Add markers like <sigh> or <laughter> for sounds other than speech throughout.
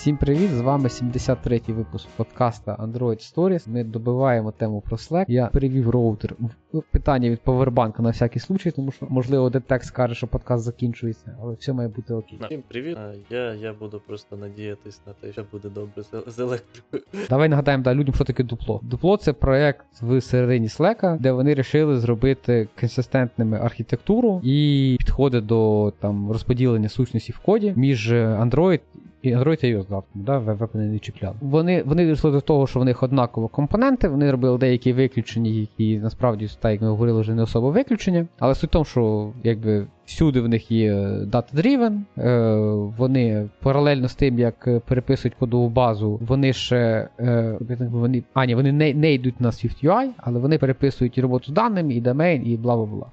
Всім привіт! З вами 73-й випуск подкаста Android Stories. Ми добиваємо тему про Slack. Я перевів роутер в питання від Powerbank на всякий случай, тому що, можливо, детект скаже, що подкаст закінчується, але все має бути окей. Всім привіт. Я, я буду просто надіятись на те, що буде добре з, електрикою. Давай нагадаємо да, людям, що таке дупло. Дупло це проект в середині Slack, де вони вирішили зробити консистентними архітектуру і підходи до там розподілення сущності в коді між Android і Android iOS завтра, да, веб не чіпляли. Вони вони дійшли до того, що в них однаково компоненти, вони робили деякі виключення, які насправді, так як ми говорили, вже не особо виключення. Але суть в тому, що якби всюди в них є data-driven, е, вони паралельно з тим, як переписують кодову базу, вони ще е, вони, а, ні, вони не, не йдуть на SwiftUI, але вони переписують роботу з даними, і домен, і бла бла бла.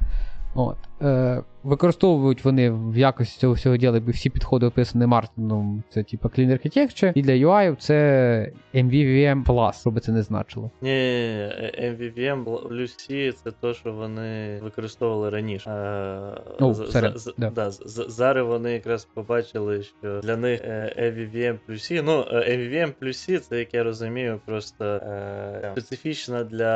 От. Е, Використовують вони в якості цього всього діла, якби всі підходи описані Мартином, це типа Clean Architecture, і для UI це MVVM Plus, що би це не значило. Ні, MVVM Lucy це то, що вони використовували раніше. О, зараз, да. Да, зараз вони якраз побачили, що для них MVVM Lucy, ну, MVVM Lucy, це, як я розумію, просто специфічна для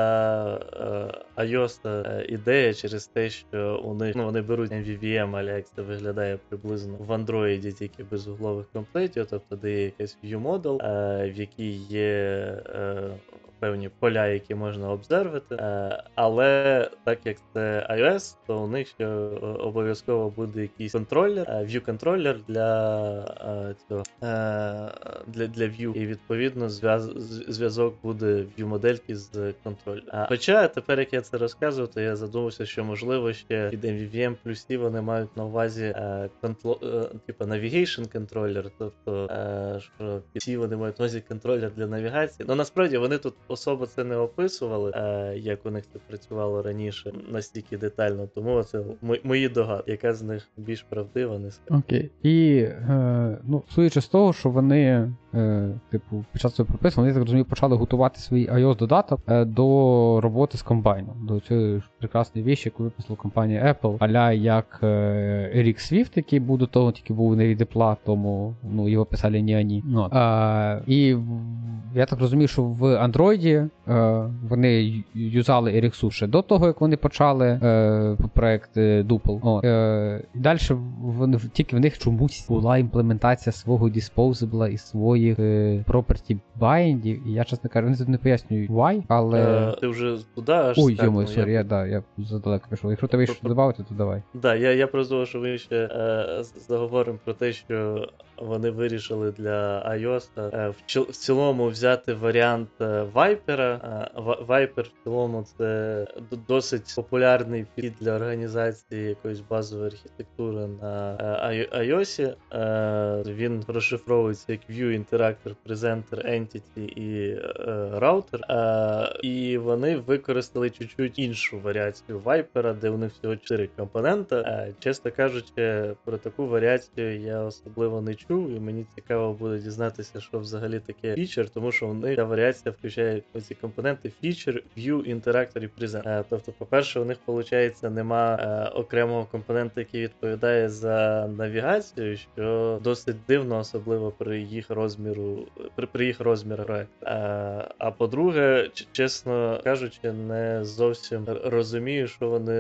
iOS ідея через те, що у них ну, вони беруть MVVM, але як це виглядає приблизно в Android тільки без углових комплектів, тобто де є якась view model, в якій є певні поля, які можна обзервити. Е, але так як це iOS, то у них ще обов'язково буде якийсь контролер, е, view контролер для е, цього для для view. І відповідно зв'язок буде view модельки з контролем. Хоча тепер, як я це розказував, то я задумався, що можливо ще під MVVM плюсі вони мають на увазі контрол, типу navigation контролер, тобто що всі вони мають на увазі контролер для навігації. Ну насправді вони тут особо це не описували, е, як у них це працювало раніше настільки детально. Тому це мої догадки, яка з них більш правдива, не скажу. Окей. І е, ну, судячи з того, що вони, е, типу, під час цього пропису, вони так розумію, почали готувати свій iOS додаток е, до роботи з комбайном, до цієї прекрасної віші, яку виписала компанія Apple, аля як е, Eric Swift, який був до того, тільки був не від Apple, тому ну, його писали не вони. Ну, е, і я так розумію, що в Android е, вони юзали Erixu ще до того, як вони почали е, проект Duple. Е, Далі вони, тільки в них чомусь була імплементація свого Disposable і своїх е, property bindів. І я, чесно кажу, не пояснюють why, але. Е, ти вже туди аж Ой, йому, сорі, я, да, я задалеко пішов. Якщо тебе ще додати, то давай. Да, я я просто що ми ще е, заговоримо про те, що вони вирішили для iOS е, в, цілому взяти варіант е, Viper. Viper в цілому це досить популярний підхід для організації якоїсь базової архітектури на е, iOS. Він розшифровується як View Interactor, Presenter, Entity і Router. І вони використали чуть-чуть іншу варіацію Viper, де у них всього 4 компонента. Чесно кажучи, про таку варіацію я особливо не чув, і мені цікаво буде дізнатися, що взагалі таке фічер, тому що них ця варіація включає ці компоненти Feature, View, Interactor і Present. Тобто, по-перше, у них виходить нема е, окремого компонента, який відповідає за навігацію, що досить дивно, особливо при їх розміру, при, при їх розмірах проекту. А, а по-друге, чесно кажучи, не зовсім розумію, що вони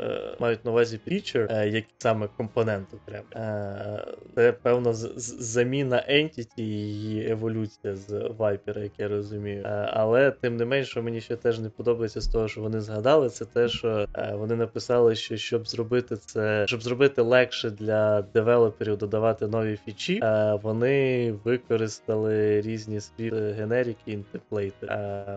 е, мають на увазі фічер, е, як саме компонент окремо. Е, це певно заміна Entity і її еволюція з Viper, як я розумію. Е, але тим не менш, що мені ще теж не подобається з того, що вони згадали, це те, що е, вони написали, що щоб зробити це, щоб зробити легше для девелоперів додавати нові фічі, е, вони використали різні світ генерики і інтерплейти.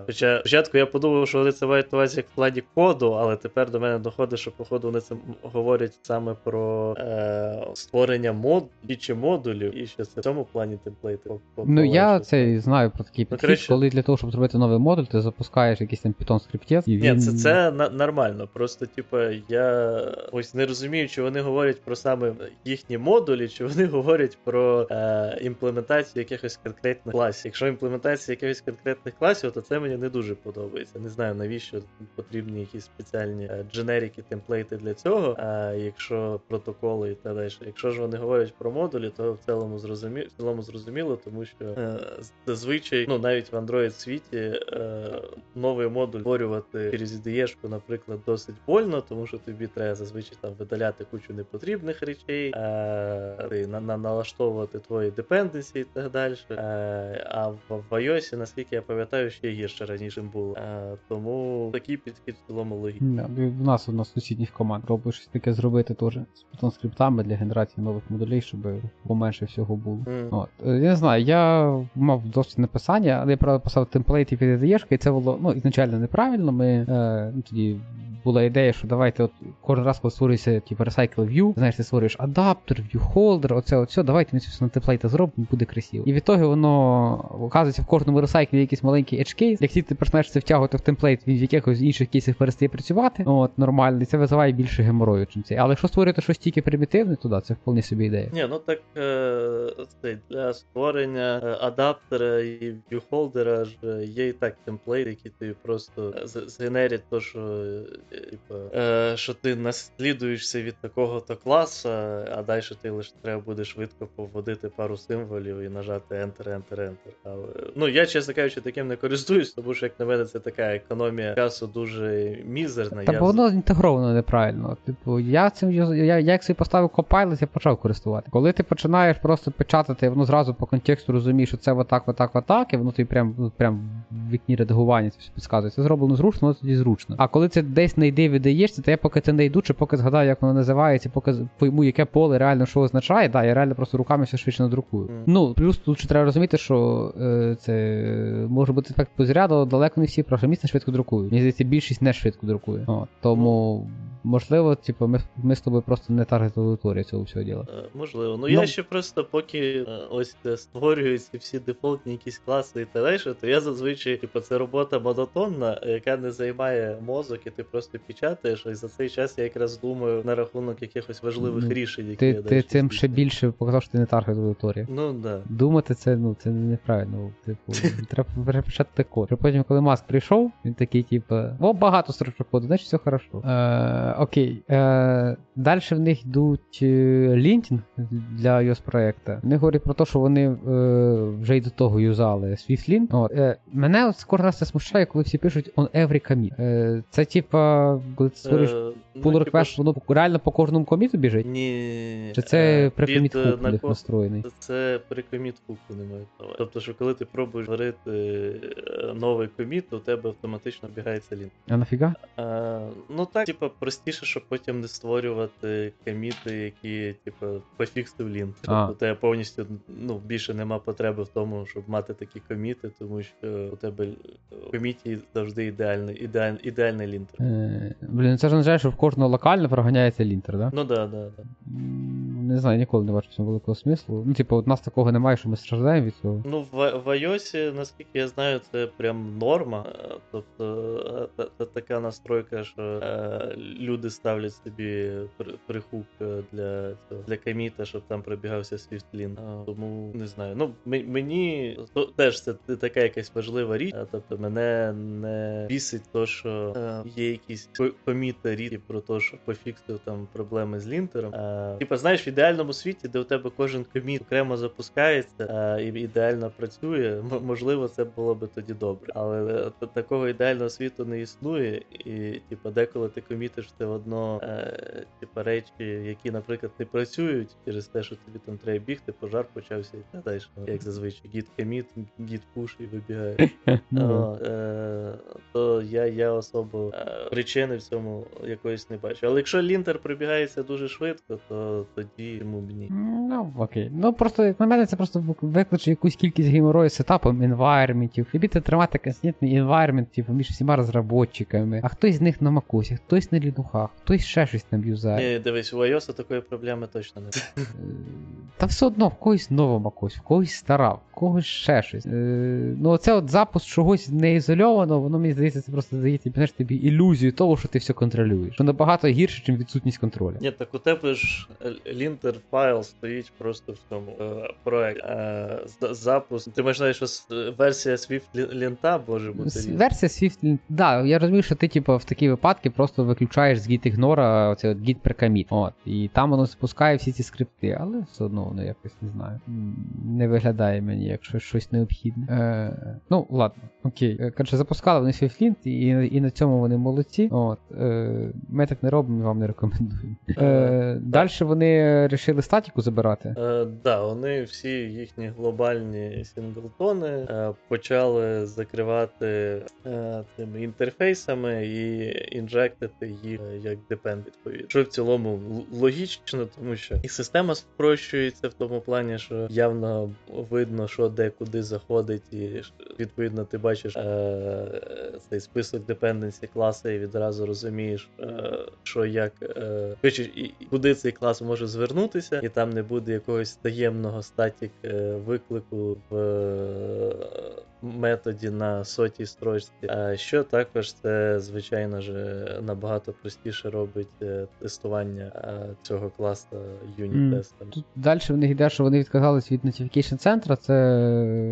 Хоча спочатку я подумав, що вони це мають на увазі як в плані коду, але тепер до мене доходить, що походу вони це говорять саме про е, створення мод чи модулів і що це в цьому плані темплейти. Ну я це знаю про такий ну, підхід, коли для того, щоб зробити новий модуль, ти запускаєш якийсь там Python скриптець. він... Ні, це це на- нормально. Просто, типу, я ось не розумію, чи вони говорять про саме їхні модулі, чи вони <laughs> говорять про е, імплементацію якихось конкретних класів. Якщо імплементація якихось конкретних класів, то це мені не дуже подобається. Не знаю, навіщо потрібні якісь спеціальні е, дженерики, темплейти для цього. А якщо протоколи і так далі. Якщо ж вони говорять про модулі, то в цілому зрозумі... в цілому зрозуміло, тому що е, зазвичай, ну навіть в Android світі е, новий модуль створювати через IDE, наприклад, досить больно, тому що тобі треба зазвичай там видаляти кучу непотрібних речей, е, на, на, налаштовувати твої депенденсі і так далі. Е, а в, в iOS, наскільки я пам'ятаю, ще гірше раніше було. Е, тому такий підхід в цілому логічний. Да, в нас одна з сусідніх команд робить щось таке зробити теж з Python скриптами для генерації нових модулей, щоб поменше всього було. Mm. От. Е, Я не знаю, я мав досвід написання, але я правда писав темплейти під IDE, і це було ну, ізначально неправильно. Ми е, тоді була ідея, що давайте от кожен раз, коли створюється типу, recycle view, знаєш, ти створюєш адаптер, viewholder, оце оце, давайте ми це все на темплейти зробимо, буде красиво. І від того воно оказується в кожному ресайклі якийсь маленький edge case. Як ти починаєш це втягувати в темплейт, він в якихось інших кейсах перестає працювати. От нормально, це визиває більше геморою, чим це. Але якщо створювати щось тільки примітивне, то да, це вполне собі ідея. Ні, ну так е, для створення е, адаптера і вьюхолдера ж е, є і так темплейт, який тобі просто е, згенерить то, що, е, е, що ти наслідуєшся від такого-то класу, а далі ти лише треба буде швидко повводити пару символів і нажати Enter, Enter, Enter. Але, ну, я, чесно кажучи, таким не користуюсь, тому що, як на мене, це така економія часу дуже мізерна. Та Я бо воно інтегровано неправильно. Типу, я цим я, я як собі поставив Copilot, я почав користувати. Коли ти починаєш просто печатати, воно зразу по контексту розумієш, що це отак, отак, отак, і воно тобі прям, ну, прям в вікні редагування це все підказує. Це зроблено зручно, воно тоді зручно. А коли це десь не йди видаєшся, то я поки це не йду, чи поки згадаю, як воно називається, поки пойму, яке поле реально що означає, да, я реально просто руками все швидше надрукую. Мгм. Ну, плюс тут ще треба розуміти, що е, це може бути ефект позряду, далеко не всі програмісти швидко друкують. Мені здається, більшість не швидко друкує. От, тому, можливо, типу, ми, ми з тобою просто не таргет аудиторія цього всього діла. Е, Можливо. Ну, Ну- я ще просто поки е, ось е, створюю всі дефолтні якісь класи і далі, то я зазвичай, типу, це робота монотонна, яка не займає мозок, і ти просто печатаєш, і за цей час я якраз думаю на рахунок якихось важливих рішень, які Ти, я ти далі цим ще більше показав, що ти не таргет аудиторія. Ну да. Думати це, ну, це неправильно. Типу, <laughs> треба перепечатати код. Потім, коли Маск прийшов, він такий, типу, о, багато строчок коду, значить все хорошо. Е, окей. Е, далі в них йдуть е, лінтінг для iOS проекту. Вони говорять про те, що вони е, вже й до того юзали SwiftLint. От. Е, мене от кожен раз це смущає, коли всі пишуть on every commit. Е, це типа, гласуваш ну, pull типу request, воно реально по кожному коміту біжить? Ні. Чи це е, при під, коміт е, на них настроєний? Це при коміт хуку не мають. Тобто, що коли ти пробуєш створити е, новий коміт, то у тебе автоматично бігається лінк. А нафіга? Ну так, типа, простіше, щоб потім не створювати коміти, які, типа, пофіксив лінк. Тобто у тебе повністю ну, більше нема потреби в тому, щоб мати такі коміти, тому що у тебе в коміті завжди ідеальний, ідеаль, ідеальний лінтер. Е, блін, це ж означає, що в кожного локально проганяється лінтер, да? Ну да, да, да. Не знаю, ніколи не бачив цього великого смислу. Ну, типу, от нас такого немає, що ми страждаємо від цього. Ну, в, в iOS, наскільки я знаю, це прям норма. Е, Тобто е, та, та, така настройка, що е, люди ставлять собі при- прихук е, для цього для коміта, щоб там пробігався. Е, Тому не знаю. Ну, мені то, теж це така якась важлива річ. Е, Тобто мене не бісить то, що е, є якісь ко- коміти рідкі про те, що пофіксив там проблеми з лінтером. Е, Типа, знаєш, в ідеальному світі, де у тебе кожен коміт окремо запускається е, і ідеально працює, <laughs> можливо, це було би тоді добре. Але е, такого ідеального світу не існує, і типа, деколи ти комітиш це в одно, е, типа, речі, які, наприклад, не працюють через те, що тобі там треба бігти, пожар почався і так далі. Як зазвичай, git commit, git push і вибігає. <laughs> Ну, О, е, то я, я особо причини в цьому якоїсь не бачу. Але якщо лінтер прибігається дуже швидко, то тоді чому б ні. Ну, окей. Ну просто, як на мене, це просто викличе якусь кількість геморою сетапом інвайрментів. Любіте тримати консистентний інвайрмент, типу, між всіма розробниками. А хтось з них на макосі, хтось на лінухах, хтось ще щось там юзає. Ні, дивись, у iOS такої проблеми точно не. Е, Та все одно в когось нова макось, в когось стара, в когось ще щось. Е, ну, оце от запуск чогось не ізольовано, воно мені здається, це просто дає тобі, знаєш, тобі ілюзію того, що ти все контролюєш. Що набагато гірше, ніж відсутність контролю. Ні, так у тебе ж лін, принтер файл стоїть просто в цьому е, проекті. Е, запуск. Ти маєш навіть, що версія Swift лінта може бути. Версія Swift лінта. Да, я розумію, що ти, типу, в такі випадки просто виключаєш з git ignore оце от git precommit. От. І там воно спускає всі ці скрипти, але все одно воно якось не знаю. Не виглядає мені, якщо щось необхідне. Е, Ну, ладно, окей. Е, коротше, запускали вони SwiftLint, і і на цьому вони молодці. От. Е, Ми так не робимо, вам не рекомендуємо. Е, Далі вони вирішили статіку забирати. Е, да, вони всі їхні глобальні сінглтони е, почали закривати е, цими інтерфейсами і інжектити їх е, як депенд відповідно. Що в цілому логічно, тому що і система спрощується в тому плані, що явно видно, що де куди заходить, і відповідно ти бачиш е, цей список депенденсі класу і відразу розумієш, е, що як куди цей клас може звернутися, і там не буде якогось таємного статік е, виклику в методі на сотій строчці. А що також це, звичайно ж, набагато простіше робить е, тестування цього класу юніт-тестами. Тут далі в них йде, що вони відказались від Notification центра, це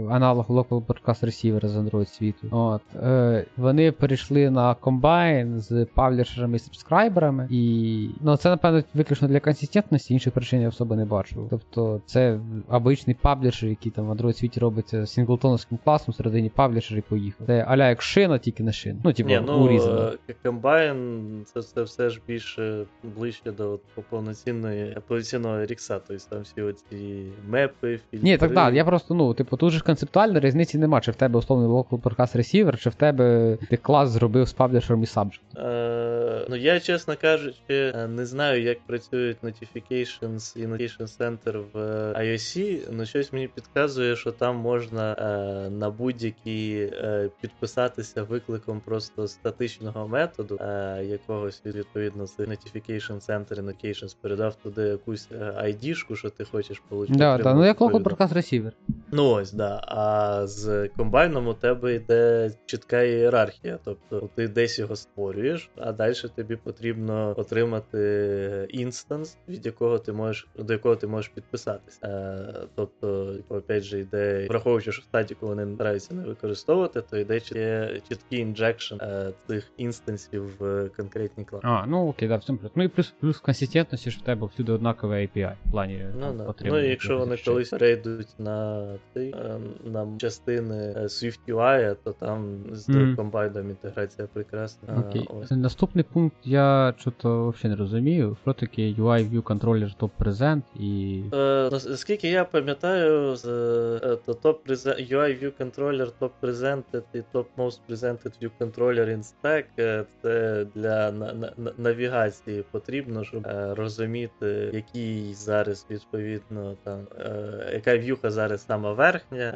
аналог Local Broadcast Receiver з Android світу. От. Е, Вони перейшли на комбайн з паблішерами і сабскрайберами, і ну, це, напевно, виключно для консистентності, інших причин я особо не бачу. Тобто це обичний паблішер, який там в Android світі робиться синглтоновським класом всередині паблішер і поїхав. Це аля як шина, тільки на шин. Ну, типу, ну, урізано. Комбайн, це, це все ж більше ближче до повноцінної повноцінного рікса. Тобто там всі оці мепи, фільтри. Ні, так так. Я просто, ну, типу, тут же концептуально різниці нема, чи в тебе условний local broadcast receiver, чи в тебе ти клас зробив з паблішером і subject. Е, ну я, чесно кажучи, не знаю, як працюють notifications і notification center в iOS, але щось мені підказує, що там можна е, на будь-який е, підписатися викликом просто статичного методу, е, якогось відповідно з Notification Center Notifications передав туди якусь ID -шку, що ти хочеш отримати. Да, да, ну як Local Broadcast Receiver. Ну ось, да. А з комбайном у тебе йде чітка ієрархія. Тобто ти десь його створюєш, а далі тобі потрібно отримати інстанс, від якого ти можеш до якого ти можеш підписатися. Е, тобто, опять же, йде, враховуючи, що в статіку вони стараються не використовувати, то йде чіткий injection е, цих інстансів в конкретні класи. А, ну окей, да, в цьому плюс. Ну і плюс плюс консистентності, що в тебе всюди однакове API в плані. Ну, да. ну і якщо вони колись перейдуть на цей, е, на частини Swift UI, то там з mm. комбайном інтеграція прекрасна. Окей. Ось. Наступний пункт я чого взагалі не розумію. Що таке UI View Controller Top Present і. Е, Наскільки я пам'ятаю, з, е, то Top Present, UI View Controller Top Presented і Top Most Presented View Controller in Stack е, це для на, на, навігації потрібно, щоб е, розуміти, який зараз відповідно там, е, яка в'юха зараз сама верхня,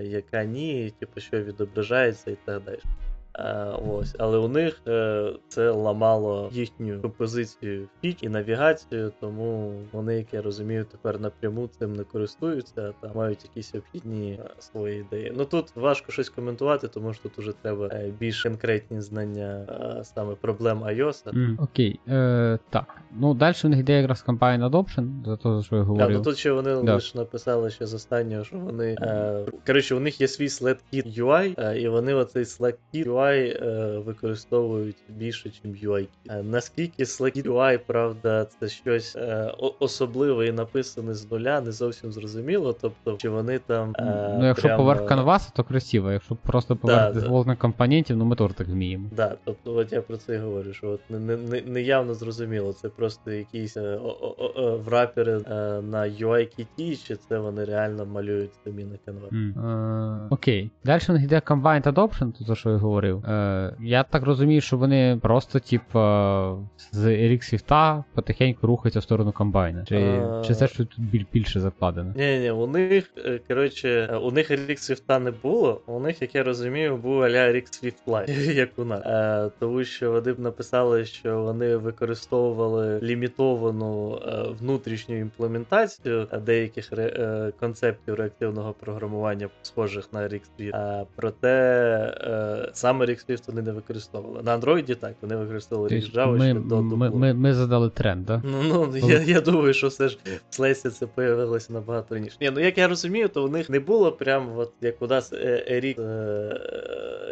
яка ні, типу, що відображається і так далі. Е, ось, Але у них е, це ламало їхню композицію фіч і навігацію, тому вони, як я розумію, тепер напряму цим не користуються та мають якісь обхідні е, свої ідеї. Ну тут важко щось коментувати, тому що тут уже треба більш конкретні знання саме проблем iOS. Mm, окей, е, так. Ну далі в них йде якраз Combine Adoption, за те, що я говорив. Да, ну Тут ще вони да. лише написали ще з останнього, що вони. Е, коротше, у них є свій SlackKit UI, і вони оцей SlackKit UI UI е, використовують більше, ніж UI. Е, наскільки Slack UI, правда, це щось е, особливе і написане з нуля, не зовсім зрозуміло. Тобто, чи вони там. Е, ну, якщо прямо... поверх канваса, то красиво. Якщо просто поверх да, дефолтних да. компонентів, ну ми теж так вміємо. Так, да, тобто, от я про це і говорю, що от не, не, не явно зрозуміло. Це просто якісь е, врапери е, на UI кіті, чи це вони реально малюють самі на канвас. Mm. Окей. Далі йде Combined Adoption, то за що я говорив. Е, Я так розумію, що вони просто, типу, з RX Swift потихеньку рухаються в сторону комбайна. Чи а... чи це що тут більше закладено? Ні, ні, у них, е, коротше, у них RX Swift не було, у них, як я розумію, був аля RX Swift Lite, як у нас. Е, Тому що вони б написали, що вони використовували лімітовану е, внутрішню імплементацію деяких ре, е, концептів реактивного програмування, схожих на RX Swift. Проте саме саме React вони не використовували. На Android так, вони використовували Тобто React Java ми, ще до ми, ми, ми задали тренд, да? Ну, ну я, я думаю, що все ж в Слесі це появилося набагато раніше. Ні, ну як я розумію, то у них не було прям от як у нас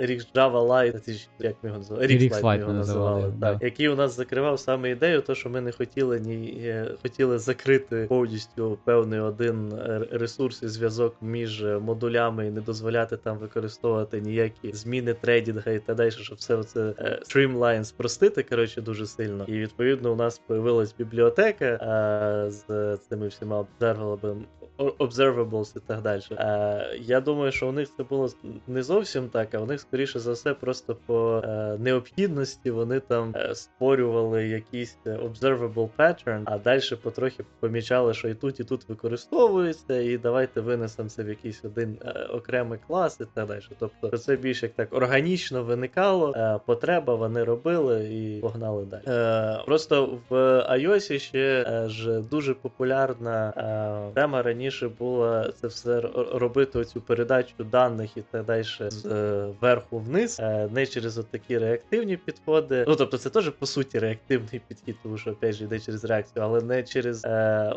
Рік Java Lite, як ми його називали? Rix Lite його називали. називали, так, да. Який у нас закривав саме ідею, то що ми не хотіли ні е, хотіли закрити повністю певний один ресурс і зв'язок між модулями і не дозволяти там використовувати ніякі зміни трейдінга і так далі, щоб все це streamline спростити, коротше, дуже сильно. І відповідно у нас появилась бібліотека е, з цими всіма observable, observables і так далі. Е, я думаю, що у них це було не зовсім так, а у них, скоріше за все, просто по е, необхідності вони там створювали якийсь observable pattern, а далі потрохи помічали, що і тут, і тут використовується, і давайте винесемо це в якийсь один е, окремий клас і так далі. Тобто це більше як так органічно виникало, е, потреба вони робили і погнали далі. Е, просто в iOS ще е, ж дуже популярна е, тема раніше була це все робити оцю передачу даних і так далі з е, вниз, е, не через отакі реактивні підходи. Ну тобто, це теж по суті реактивний підхід, тому що опять же йде через реакцію, але не через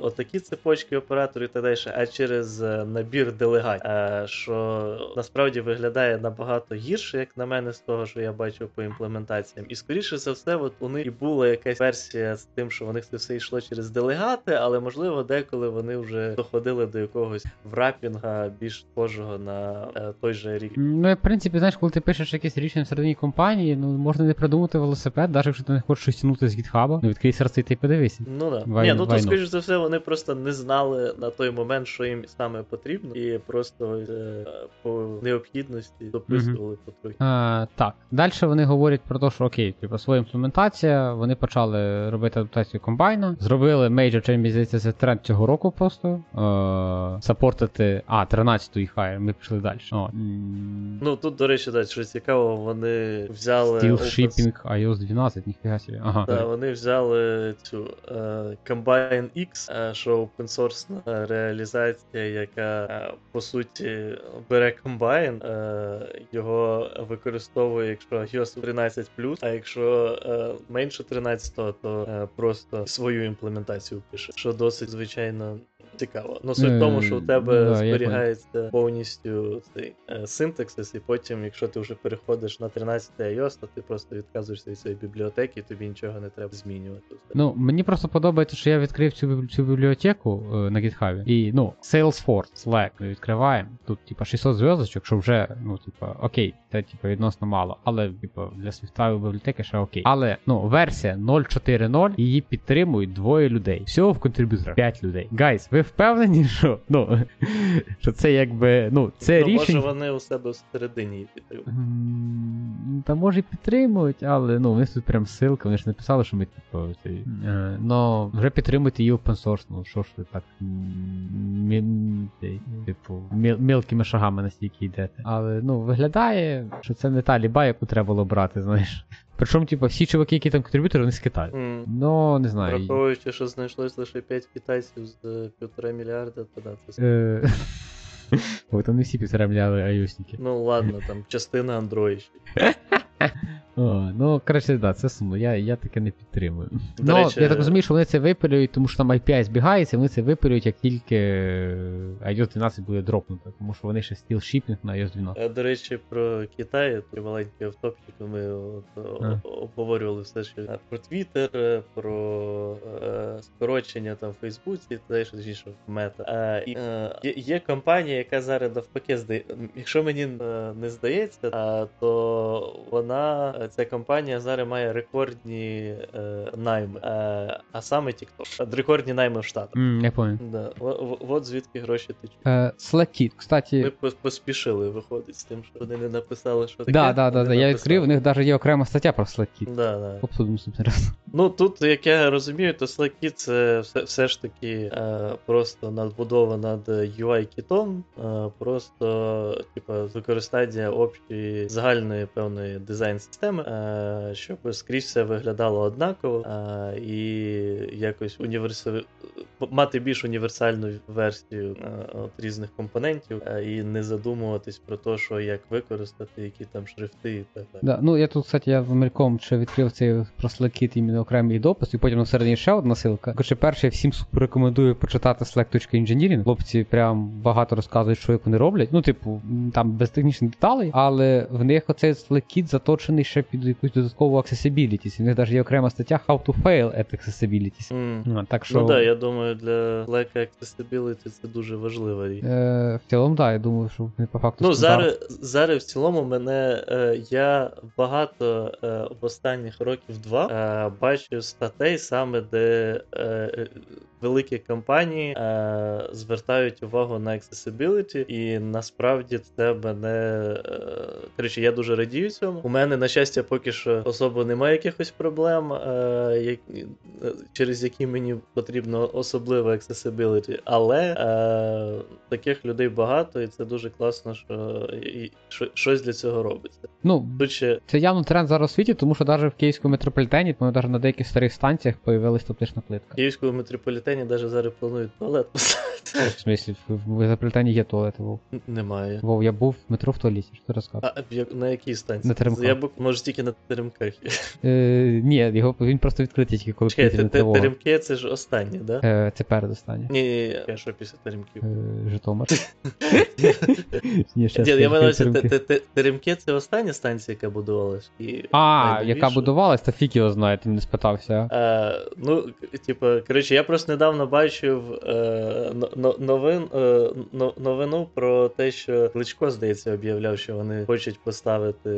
отакі цепочки операторів і так далі, а через набір делегатів, що насправді виглядає набагато гірше, як на мене, з того, що я бачив по імплементаціям. І скоріше за все, от у них і була якась версія з тим, що у них це все йшло через делегати, але можливо деколи вони вже доходили до якогось врапінга більш схожого на е, той же рік. Ну, в принципі, знаєш, коли ти пишеш якесь рішення всередині компанії, ну можна не придумати велосипед, навіть якщо ти не хочеш щось тягнути з гітхаба, ну відкрий серце і ти подивися. Ну да. Why- Ні, ну то скоріш за все, вони просто не знали на той момент, що їм саме потрібно, і просто е, по необхідності дописували потрохи. Так, далі вони говорять про те, що окей, типу, своя імплементація, вони почали робити адаптацію комбайну, зробили Major Change, мені здається, це тренд цього року просто. Е, сапортити. А, 13-ту їх хай, ми пішли далі. О, Ну тут, до речі, так, що цікаво, вони взяли Steel open- Shipping iOS 12, ніфіга собі. Ага. Да, вони взяли цю е, Combine X, е, що open-source реалізація, яка е, по суті бере Combine, е, його використовує, якщо iOS 13 а якщо е, менше 13, то е, просто свою імплементацію пише, що досить звичайно. Цікаво. Ну, суть в тому, що у тебе да, зберігається повністю цей е, синтаксис, і потім, якщо ти вже переходиш на 13 iOS, то ти просто відказуєшся від цієї бібліотеки, і тобі нічого не треба змінювати. Ну, мені просто подобається, що я відкрив цю, цю бібліотеку е, на GitHub. І, ну, Salesforce, Slack ми відкриваємо. Тут, типа, 600 зв'язочок, що вже, ну, типа, окей, це типа відносно мало. Але, типа, для свіфтової бібліотеки ще окей. Але, ну, версія 0.4.0, її підтримують двоє людей. Всього в contributor ах 5 людей. Guys, ви впевнені, що, ну, <laughs> що це якби, ну, це ну, рішення. може вони у себе всередині її підтримують. Та може і підтримують, але ну, них тут прям ссылка, вони ж написали, що ми типу, но вже підтримують її open source, ну що ж ви так типу, мілкими шагами настільки йдете. Але ну, виглядає, що це не та ліба, яку треба було брати, знаєш. Причому, типу, всі чуваки, які там контриб'ютори, вони з Китаю. Mm. Ну, не знаю. Враховуючи, що знайшлось лише 5 китайців з е, півтора мільярда, то да, це Бо там не всі півтора мільярда айосники. Ну ладно, там частина Android. <laughs> О, ну, коротше, да, це сумно. Я, я таке не підтримую. До ну, я так розумію, що вони це випилюють, тому що там API збігається, вони це випилюють, як тільки iOS 12 буде дропнуто, тому що вони ще стіл шіпінг на iOS 12. А, До речі, про Китай, той маленький автопчик, ми от, А. обговорювали все, що е, про е, про е, скорочення там в Фейсбуці, та що точніше в мета. Е, е, є, компанія, яка зараз навпаки здає. Якщо мені е, не здається, то вона, е, ця компанія зараз має рекордні е, найми, е, а саме TikTok. Рекордні найми в Штатах. М, я пам'ятаю. Да. От звідки гроші течуть. Е, Slackit, Ми кстати. пос- поспішили виходить з тим, що вони не написали, що таке. Да, да, да, да, я відкрив, у них навіть є окрема стаття про Slackit. Да, да. Обсудимо раз. Ну тут, як я розумію, то Slack це все, все ж таки е, просто надбудова над UI кітом, е, просто типа використання общої загальної певної дизайн системи, е, щоб скрізь все виглядало однаково е, і якось універсалі... мати більш універсальну версію е, от різних компонентів і не задумуватись про те, що як використати, які там шрифти і так далі. Да, ну я тут, кстати, я в мельком ще відкрив цей про Slack іменно окремий допис, і потім всередині ще одна ссылка. Короче, перше, я всім рекомендую почитати Slack.engineering. Хлопці прям багато розказують, що як вони роблять. Ну, типу, там без технічних деталей, але в них оцей Slack заточений ще під якусь додаткову accessibility. У них навіть є окрема стаття How to fail at accessibility. М. Ну, так що, Ну так, я думаю, для Slack Accessibility це дуже важлива річ. е, в цілому, так, я думаю, що вони по факту Ну, зараз, зараз в цілому мене е, я багато е, в останніх років два е, бачу статей саме, де е, е, великі компанії е, звертають увагу на accessibility, і насправді це мене. Е, коротше, я дуже радію цьому. У мене, на щастя, поки що особо немає якихось проблем, е, е, через які мені потрібно особливе accessibility, але е, таких людей багато, і це дуже класно, що і, що щось для цього робиться. Ну, Тут ще Це явно тренд зараз у світі, тому що навіть в київському метрополітені, по навіть на деяких старих станціях появилась топтична плитка. в Київському метрополітені навіть зараз планують туалет поставити. В смислі, в, метрополітені є туалети, Вов. Немає. Вов, я був в метро в туалеті, що ти розказуєш? А на якій станції? На Теремках. Я б може тільки на теремках. <laughs> Е, ні, його він просто відкритий тільки коли Чекай, те- повітряна теремки це ж останнє, да? Е, це передостаннє. Ні, ні, ні, я що після теремків. Е, Житомир. <laughs> Ні, я маю на Теремки. те- те- те- теремки це остання станція, яка будувалась. І А, яка будувалась, та фік його знає, ти не спитався. Е, ну, типу, коротше, я просто недавно бачив е, новин, е, новину про те, що Кличко, здається, об'являв, що вони хочуть поставити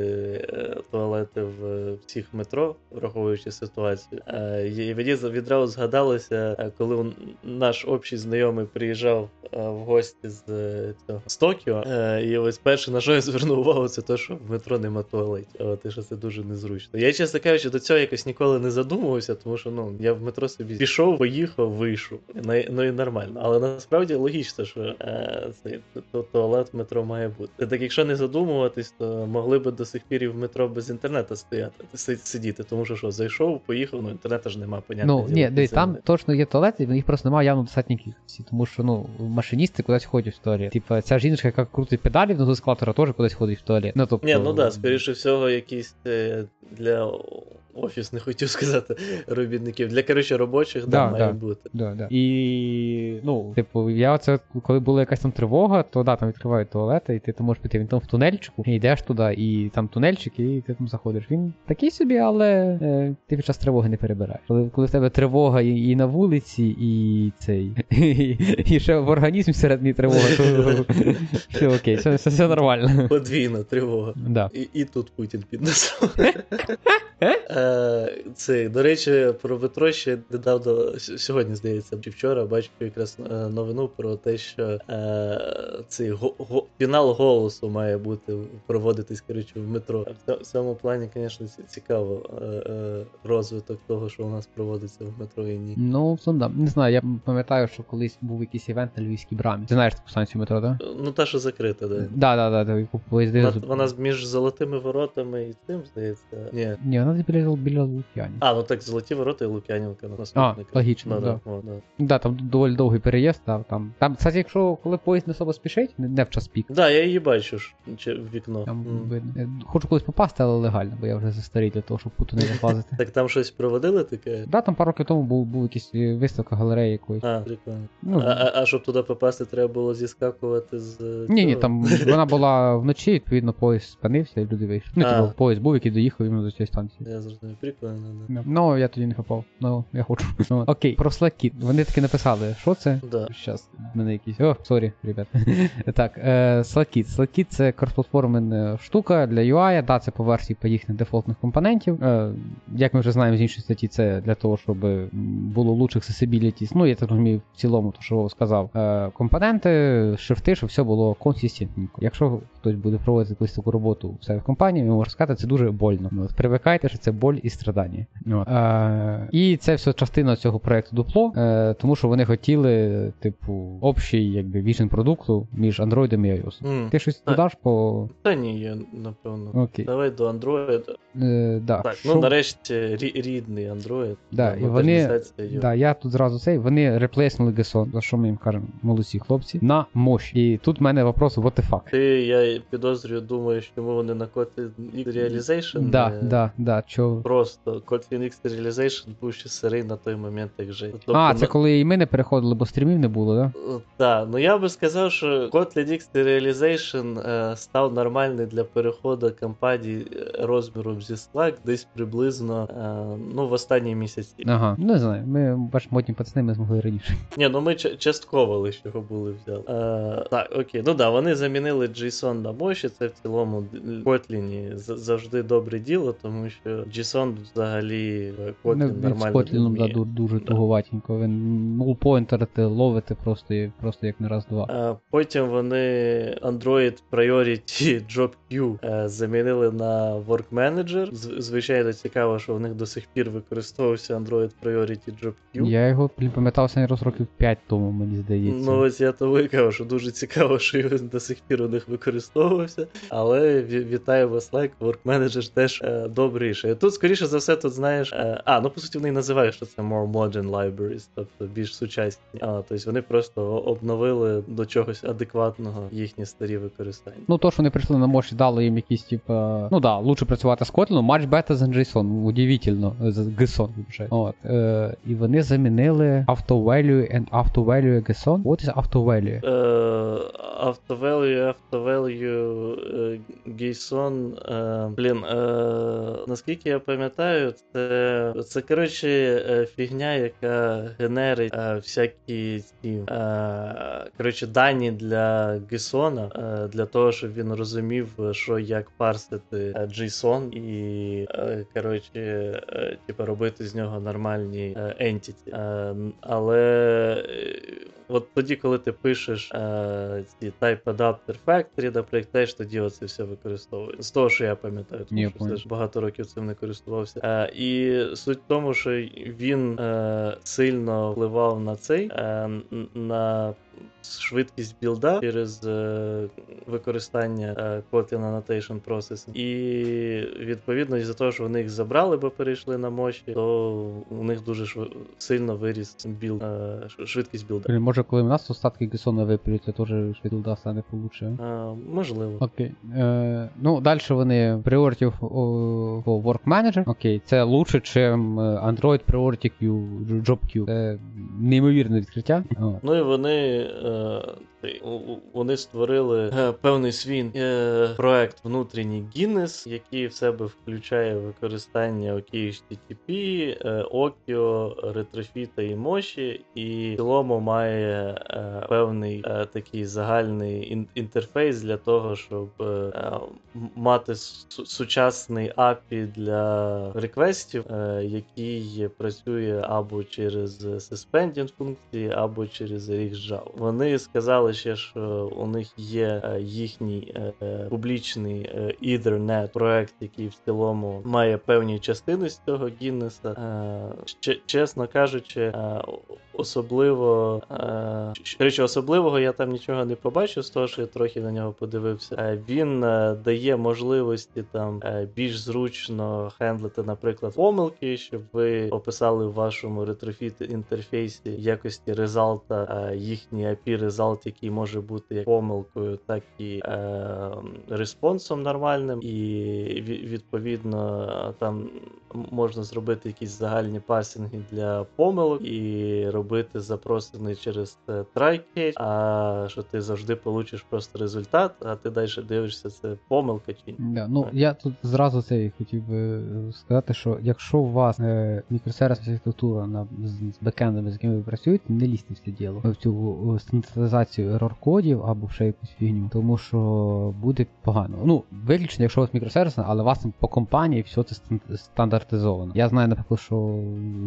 е, туалети в всіх метро, враховуючи ситуацію. Е, і мені відразу згадалося, е, коли наш общий знайомий приїжджав е, в гості з е, цього з Токіо. Е, і ось перше, на що я звернув увагу, це те, що в метро нема туалетів. От, і що це дуже незручно. Я, чесно кажучи, до цього якось ніколи не задумувався, тому що ну я в метро собі пішов, поїхав, вийшов. Ну, і- ну нормально. Але насправді логічно, що е, цей туалет в метро має бути. Так якщо не задумуватись, то могли би до сих пір і в метро без інтернету стояти, сидіти, тому що що, зайшов, поїхав, ну інтернету ж нема, понятно. Ну, ні, дивись, там точно є туалети, в них просто немає явно достатньо кількості, тому що ну, машиністи кудись ходять в туалет. Типа, ця жіночка, яка крутить педалі внизу ескалатора, теж кудись ходить в туалет. Ну, тобто... Ні, ну да, скоріше всього, якісь е, для офісних, хотів <laughs> сказати, робітників. Для коротше робочих, да, Да, має да. бути. Да, да. І ну, типу, я оце, коли була якась там тривога, то да, там відкривають туалети, і ти там можеш піти він там в тунельчику, і йдеш туди, і там тунельчик, і ти там заходиш. Він такий собі, але е, ти під час тривоги не перебираєш. Коли, коли в тебе тривога і, і на вулиці, і цей. І, <laughs> і ще в організмі всередині тривога, то <laughs> все окей, все, все, все нормально. Подвійна тривога. Да. І, і тут Путін піднесав. <laughs> Е, Це, до речі, про метро ще недавно, сьогодні, здається, чи вчора бачив якраз е, новину про те, що е, цей го, го, фінал голосу має бути проводитись коротше, в метро. В цьому- цьому плані, звісно, ці- цікаво е, е, розвиток того, що у нас проводиться в метро і ні. Ну, да. Не знаю, я пам'ятаю, що колись був якийсь івент на Львівській брамі. Ти знаєш таку станцію метро, так? Да? Ну, та, що закрита, да. Да, да. Вона, вона між золотими воротами і цим, здається. Ні. Ні, вона біля, біля Лук'янів. А, ну так, золоті ворота і Лук'янівка на А, логічно, Ну, да. да. о, да. Да, там доволі довгий переїзд, да, там. Там, кстати, якщо коли поїзд не особо спішить, не, в час пік. Да, я її бачу ж в вікно. Там видно. Хочу колись попасти, але легально, бо я вже застарій для того, щоб по тунелях лазити. Так там щось проводили таке? Да, там пару років тому був, був якийсь е, виставка галереї якоїсь. А, прикольно. Ну, А, щоб туди попасти, треба було зіскакувати з. е, Ні, ні, там <laughs> вона була вночі, відповідно, поїзд спинився і люди вийшли. Ну, типу, поїзд був, який доїхав іменно до цієї станції. Я зрозумів, прикольно, да. Ну, я тоді не попав. Ну, я хочу. <laughs> Ну, Окей, про Slack. Вони таки написали, що це? Да. Щас, в мене якісь. О, сорі, ребят. <laughs> так, е, Slack Kit. Slack Kit це кросплатформена штука для UI, да, це по версії по їхніх дефолтних компонентів. Е, як ми вже знаємо з іншої статті, це для того, щоб було лучше accessibility. Ну, я так розумію, в цілому, то що сказав. Е, компоненти, шрифти, щоб все було консистентненько. Якщо хтось буде проводити якусь таку роботу в себе в компанії, ви можете сказати, це дуже больно. От, привикайте, що це боль і страдання. От. Е, і це все частина цього проекту дупло, е, тому що вони хотіли, типу, общий якби віжен продукту між Android і iOS. М. Ти щось додаш по. Та ні, я напевно. Окей. Давай до Android. Android Е, да. Так, Що- ну нарешті рі- рідний Android. Да, і вони- Да, я тут зразу цей, вони реплейснули GSON, за що ми їм кажемо, молодці хлопці, на мощі. І тут в мене вопрос, what the fuck. Ти, я підозрюю, думаєш, чому вони на Kotlin X Realization Да, не- да, да, чо... Просто Kotlin X Realization був ще сирий на той момент, як же. Тобто, А, це ну, коли і ми не переходили, бо стрімів не було, да? Так, ну я би сказав, що Kotlin X Realization е, став нормальний для переходу компаній е, розміром зі Slack десь приблизно е, ну, в останні місяці. Ага, не знаю, ми бач, модні пацани, ми змогли раніше. Ні, ну ми ч- частково лише його були взяли. Е, так, окей. Ну да, вони замінили JSON на Moshi, це в цілому в Kotlin завжди добре діло, тому що JSON взагалі е, Kotlin Не, від з нормально. Kotlin, да, дуже Да. туговатенько. Ви null-pointer ловите просто, просто як не раз-два. Е, Потім вони Android Priority <laughs> Job Queue е, замінили на Work Manager. З- Звичайно, цікаво, що в них до сих пір використовувався Android Priority Job Queue. Я його пам'ятав останній раз років 5 тому, мені здається. Ну, ось я і кажу, що дуже цікаво, що він до сих пір у них використовувався. Але ві- вітаємо Slack, Work Manager теж е, добре рішення. Тут, скоріше за все, тут знаєш. Е, а, ну по суті, вони називають, що це more modern libraries, тобто більш сучасні. А, тобто вони просто обновили до чогось адекватного їхні старі використання. Ну, то, що вони прийшли на Mosh і дали їм якісь, типа, ну да, лучше працювати з Kotlin, much better than JSON, удивительно, з GSON вже. От, е, і вони замінили auto-value and auto-value GSON. What is auto-value? Е, Автовелью, автовелью, е, Гейсон. е, Блін, е, наскільки я пам'ятаю, це, це коротше е, фігня, яка генерить е, всякі ці е, коротше, дані для Гейсона, е, для того, щоб він розумів, що як парсити JSON і е, коротше, е, типу, робити з нього нормальні ентіті. Е, Але е, от тоді, коли ти пишеш е, ці Type Adapter Factory, наприклад, теж тоді оце все використовує. З того, що я пам'ятаю, тому Ні, що понял. все ж багато років цим не користувався. Е, і суть в тому, що він е, сильно впливав на цей, е, на швидкість білда через е, використання е, Kotlin Annotation Processing. І відповідно, із-за того, що вони їх забрали, бо перейшли на мощі, то у них дуже шви- сильно виріс білд, е, швидкість білда. Може, коли в нас остатки Gson а випрють, це теж швидкість стане получше. А, можливо. Окей. Е, ну, далі вони Priority of, of Work Manager. Окей, це лучше, чим е, Android Priority Queue, Job Queue. Це неймовірне відкриття. Ну і вони, е, у- у- вони створили е, певний свій е, проект внутрішній Guinness, який в себе включає використання OkHttp, е, Okio, Retrofit і Moshi, і в цілому має е, певний е, такий загальний ін- інтерфейс для того, щоб е, е, мати су- сучасний API для реквестів, е, який працює або через suspending функції, або через RxJava. Вони сказали ще, що у них є е, їхній е, публічний е, Ethernet проект, який в цілому має певні частини з цього Гіннеса. Чесно кажучи, особливо коротше, особливого я там нічого не побачив з того, що я трохи на нього подивився. Він дає можливості там більш зручно хендлити, наприклад, помилки, щоб ви описали в вашому ретрофіт інтерфейсі якості резалта їхній API резалт, який може бути як помилкою, так і е, респонсом нормальним, і відповідно там можна зробити якісь загальні пасінги для помилок і робити запроси не через е, try catch, а що ти завжди получиш просто результат, а ти далі дивишся, це помилка чи ні. Да, ну Так. я тут зразу це хотів би е, сказати, що якщо у вас е, мікросервісна архітектура на з, з бекендами, з якими ви працюєте, не лізьте в це діло в цю е, стандартизацію ерор кодів або ще якусь фігню, тому що буде погано. Ну, виключно, якщо у вас мікросервісна, але у вас по компанії все це стандартизовано. Я знаю, наприклад, що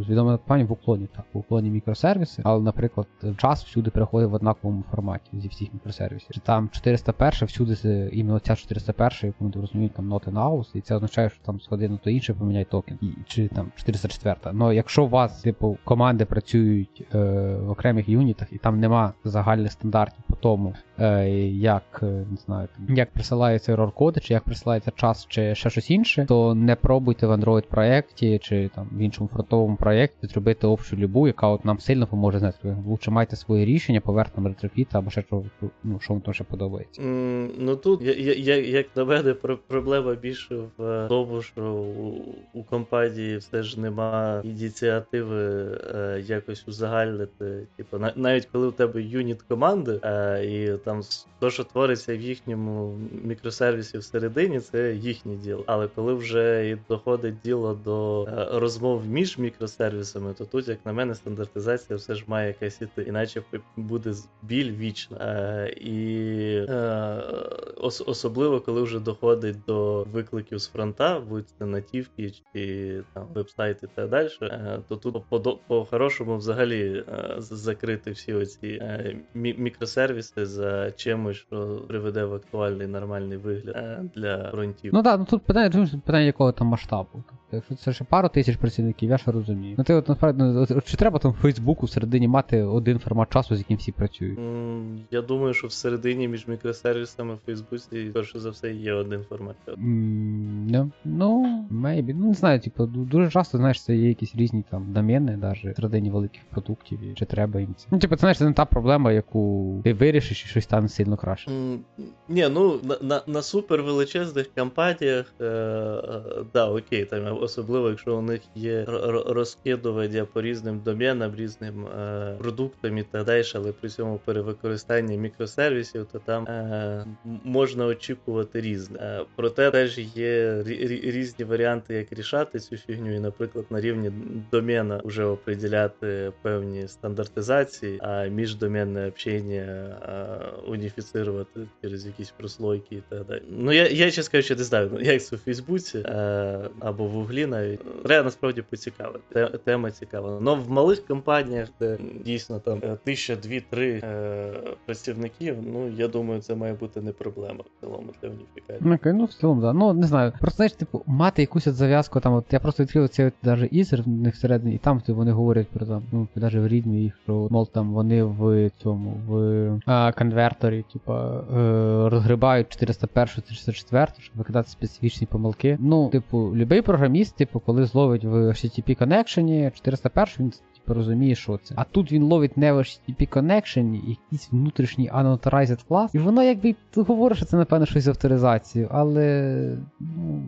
з відомої компанії в уклоні так, в уклоні мікросервіси, але, наприклад, час всюди переходить в однаковому форматі зі всіх мікросервісів. Чи там 401 всюди іменно ця 401, яку вони розуміють, там not in house, і це означає, що там з один на то інше поміняй токен. І, чи там 404. Ну якщо у вас, типу, команди працюють е, в окремих юнітах і там нема загальних стандартів. Стандарті по тому, е, як е, не знаю, як присилається error коди, чи як присилається час, чи ще щось інше, то не пробуйте в Android проєкті чи там в іншому фронтовому проєкті зробити общу любу, яка от нам сильно поможе знати. Лучше майте своє рішення, поверх ретрофіт або ще що, ну, що вам там ще подобається. М, Ну тут, я, я, як на мене, про- проблема більше в тому, що у, у компанії все ж нема ініціативи е, якось узагальнити. Типу, на- навіть коли у тебе юніт команди, е, і там то, що твориться в їхньому мікросервісі всередині, це їхнє діло. Але коли вже і доходить діло до е, розмов між мікросервісами, то тут, як на мене, стандартизація все ж має якась іти, іначе буде біль вічна. Е, і ос- особливо, коли вже доходить до викликів з фронта, будь це натівки чи там веб-сайти і так далі, то тут по- по-хорошому взагалі закрити всі оці е, мікросервіси за чимось, що приведе в актуальний нормальний вигляд е, для фронтів. Ну так, ну тут питання, питання якого там масштабу. Тобто, якщо це ще пару тисяч працівників, я ще розумію. Ну ти от насправді, ну, чи треба там в Фейсбуку всередині мати один формат часу, з яким всі працюють? М, Я думаю, що всередині між мікросервісами в Фейсбуці, перше за все, є один формат. М, Ну, ну, maybe. Ну, не знаю, типу, дуже часто, знаєш, це є якісь різні там домени, навіть всередині великих продуктів, і чи треба їм це. Ну, типу, це знаєш, це не та проблема, яку ти вирішиш і щось стане сильно краще. М, Ні, ну на, на, на супер величезних компаніях, е, е, да, окей, там особливо, якщо у них є розкидування по різним доменам, різним е, продуктам і так далі, але при цьому перевикористання мікросервісів, то там е, можна очікувати різне. Е, проте теж є рі- рі- різні варіанти, як рішати цю фігню, і, наприклад, на рівні домена вже определяти певні стандартизації, а міждоменне общення е, уніфіцирувати через якісь прослойки і так далі. Ну я, я чесно кажучи, не знаю, ну, як це в Фейсбуці е, або в Гуглі навіть. Треба насправді поцікавити. Тема цікава. Но в малих компаніях, де дійсно там е, тисяча, дві, три е, працівників, ну я думаю, це має бути не проблема в цілому для уніфікації. Ну, окей, ну в цілому, да. Ну, не знаю. Просто знаєш, типу, мати якусь зав'язку, там, от я просто відкрив цей от даже ізер всередині, і там типу, вони говорять про там, ну, навіть в рідмі їх, що, мол, там вони в цьому, в а, конверторі, типа, е, розгрибають 401 404, щоб викидати специфічні помилки. Ну, типу, любий програміст, типу, коли зловить в HTTP коннекшені 401, він типу, розуміє, що це. А тут він ловить в HTTP connection, якийсь внутрішній unauthorized клас, і воно якби ти говориш, що це напевно щось з авторизацією, але ну,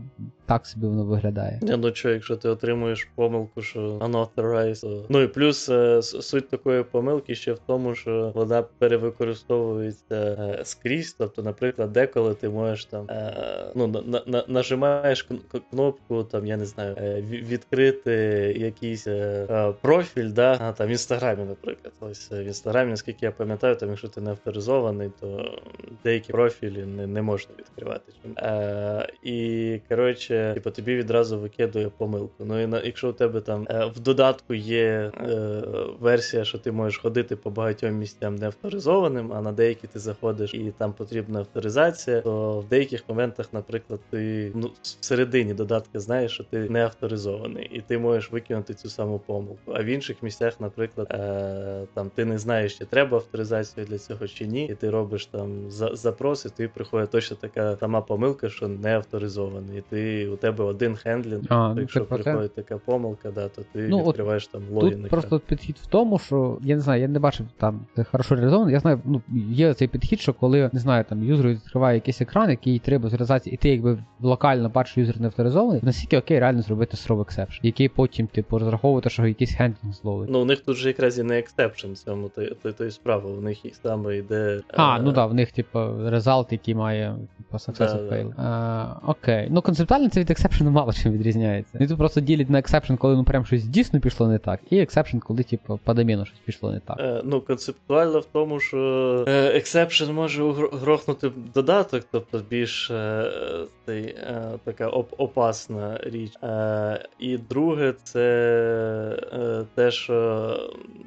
так собі воно виглядає. Не, ну що, якщо ти отримуєш помилку, що unauthorized, то... Ну і плюс е, суть такої помилки ще в тому, що вона перевикористовується е, скрізь. Тобто, наприклад, деколи ти можеш там е, ну, на, на- нажимаєш кнопку, там, я не знаю, е, відкрити якийсь е, е, профіль, да, а, там в інстаграмі, наприклад. Ось в інстаграмі, наскільки я пам'ятаю, там, якщо ти не авторизований, то деякі профілі не, не можна відкривати. Е, і коротше, типу, тобі відразу викидує помилку. Ну і на, якщо у тебе там е, в додатку є е, версія, що ти можеш ходити по багатьом місцям не авторизованим, а на деякі ти заходиш і там потрібна авторизація, то в деяких моментах, наприклад, ти ну, всередині додатка знаєш, що ти не авторизований, і ти можеш викинути цю саму помилку. А в інших місцях, наприклад, е, там ти не знаєш, чи треба авторизація для цього чи ні, і ти робиш там за- запрос, і тобі приходить точно така сама помилка, що не авторизований. І ти у тебе один handling. А, ну, Якщо про те. приходить така помилка, да, то ти Ну, от відкриваєш там логін. Тут просто підхід в тому, що я не знаю, я не бачив там це хорошо реалізовано. Я знаю, ну є цей підхід, що коли не знаю, там юзер відкриває якийсь екран, який треба авторизації, і ти якби локально бачиш, юзер не авторизований, наскільки окей, реально зробити throw exception, який потім, типу, розраховувати, що якийсь handling зловить. Ну, у них тут же якраз і не exception в цьому, то, то, то і справа. У них і саме йде. А, е, ну да, в них, типу, result, який має типу, success, да, error, да. А, окей. Ну концептуально це від exception мало чим відрізняється. Вони тут просто ділять на exception, коли ну прям щось дійсно пішло не так, і exception, коли, типу, по щось пішло не так. Е, ну, концептуально в тому, що е, exception може грохнути додаток, тобто більш е, цей, е, така оп- опасна річ. Е, і друге, це е, те, що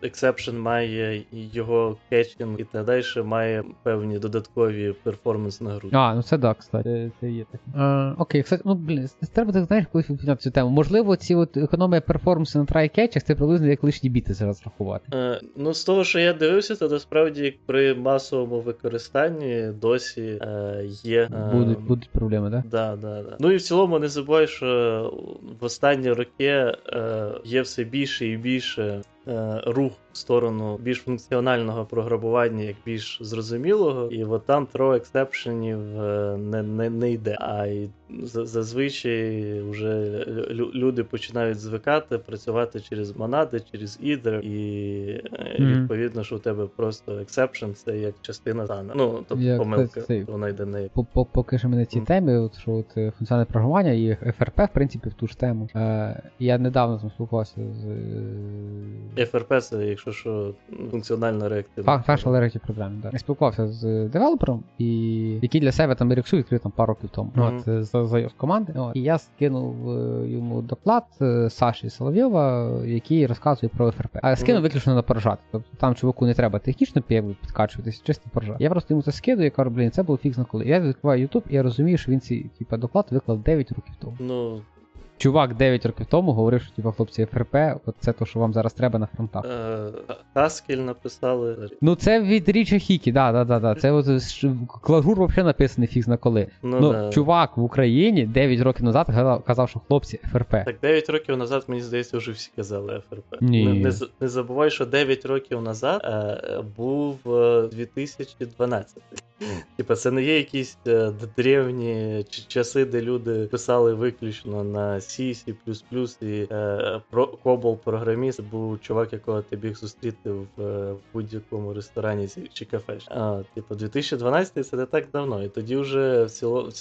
exception має його catching і так далі, має певні додаткові перформанс нагрузки. А, ну це да, кстати, це, це є таке. Окей, кстати, ну блін, треба так знаєш, коли підняти цю тему. Можливо, ці от економія перформансу на try-catch ах це приблизно як лишні біти зараз рахувати. Е, ну, з того, що я дивився, то насправді при масовому використанні досі е, є. Е, будуть будуть проблеми, так? Да, да, да. Ну і в цілому не забувай, що в останні роки е, є все більше і більше Е, рух в сторону більш функціонального програмування, як більш зрозумілого, і от там throw exception ів не не, не йде. А й зазвичай вже люди починають звикати працювати через монади, через Either, і mm-hmm. відповідно, що у тебе просто exception це як частина return а. Ну тобто як помилка, це, вона йде не поки що мене ці mm-hmm. темі, от що от е, функціональне програмування і ФРП, в принципі, в ту ж тему. Е, Я недавно спілкувався з. FRP це, якщо що, функціональна реактивна. Functional Reactive Programming, так. Я спілкувався з девелопером, і який для себе там Rx у відкрив там пару років тому. Mm-hmm. От, з, з команди. От. І я скинув е, йому доклад е, Саші Соловйова, який розказує про ФРП. А скинув mm-hmm. виключно на поражати. Тобто там чуваку не треба технічно підкачуватись, чисто поражати. Я просто йому це скидую і кажу, блін, це було фікс на коли. Я відкриваю YouTube, і я розумію, що він цей типу, доклад виклав 9 років тому. Ну, чувак 9 років тому говорив, що типу, хлопці ФРП, от це то, що вам зараз треба на фронтах. Хаскель написали. Ну, це від Річа Хікі, да, да, да, да. Це от Клагур взагалі написаний фіг на коли. Ну, ну да. чувак в Україні 9 років назад казав, що хлопці ФРП. Так 9 років назад, мені здається, вже всі казали ФРП. Ні. Не, не, не забувай, що 9 років назад е, був 2012. Е, Типа, це не є якісь е, древні часи, де люди писали виключно на C, C++ і е, про, Cobol програміст був чувак, якого ти біг зустріти в, в будь-якому ресторані чи кафе. А, Типу, 2012 це не так давно. І тоді вже ціло,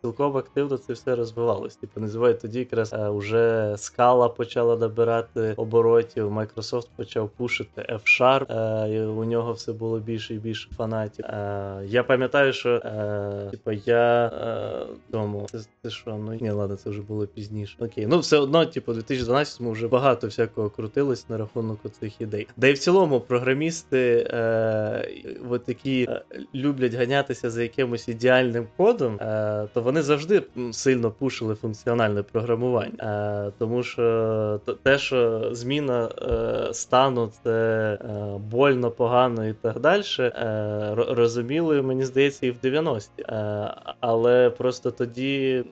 цілком активно це все розвивалось. Типу, називають тоді якраз а, вже скала почала набирати оборотів, Microsoft почав пушити F-Sharp, і у нього все було більше і більше фанатів. А, Я пам'ятаю, що а, типу, я тому це, це що, ну ні, ладно, це вже було пізніше. Окей, ну все одно, типу, 2012-му вже багато всякого крутилось на рахунок цих ідей. Да і в цілому програмісти, е, от такі е, люблять ганятися за якимось ідеальним кодом, е, то вони завжди сильно пушили функціональне програмування. Е, тому що те, що зміна е, стану це е, больно, погано і так далі, розуміли, мені здається, і в 90-ті. але просто тоді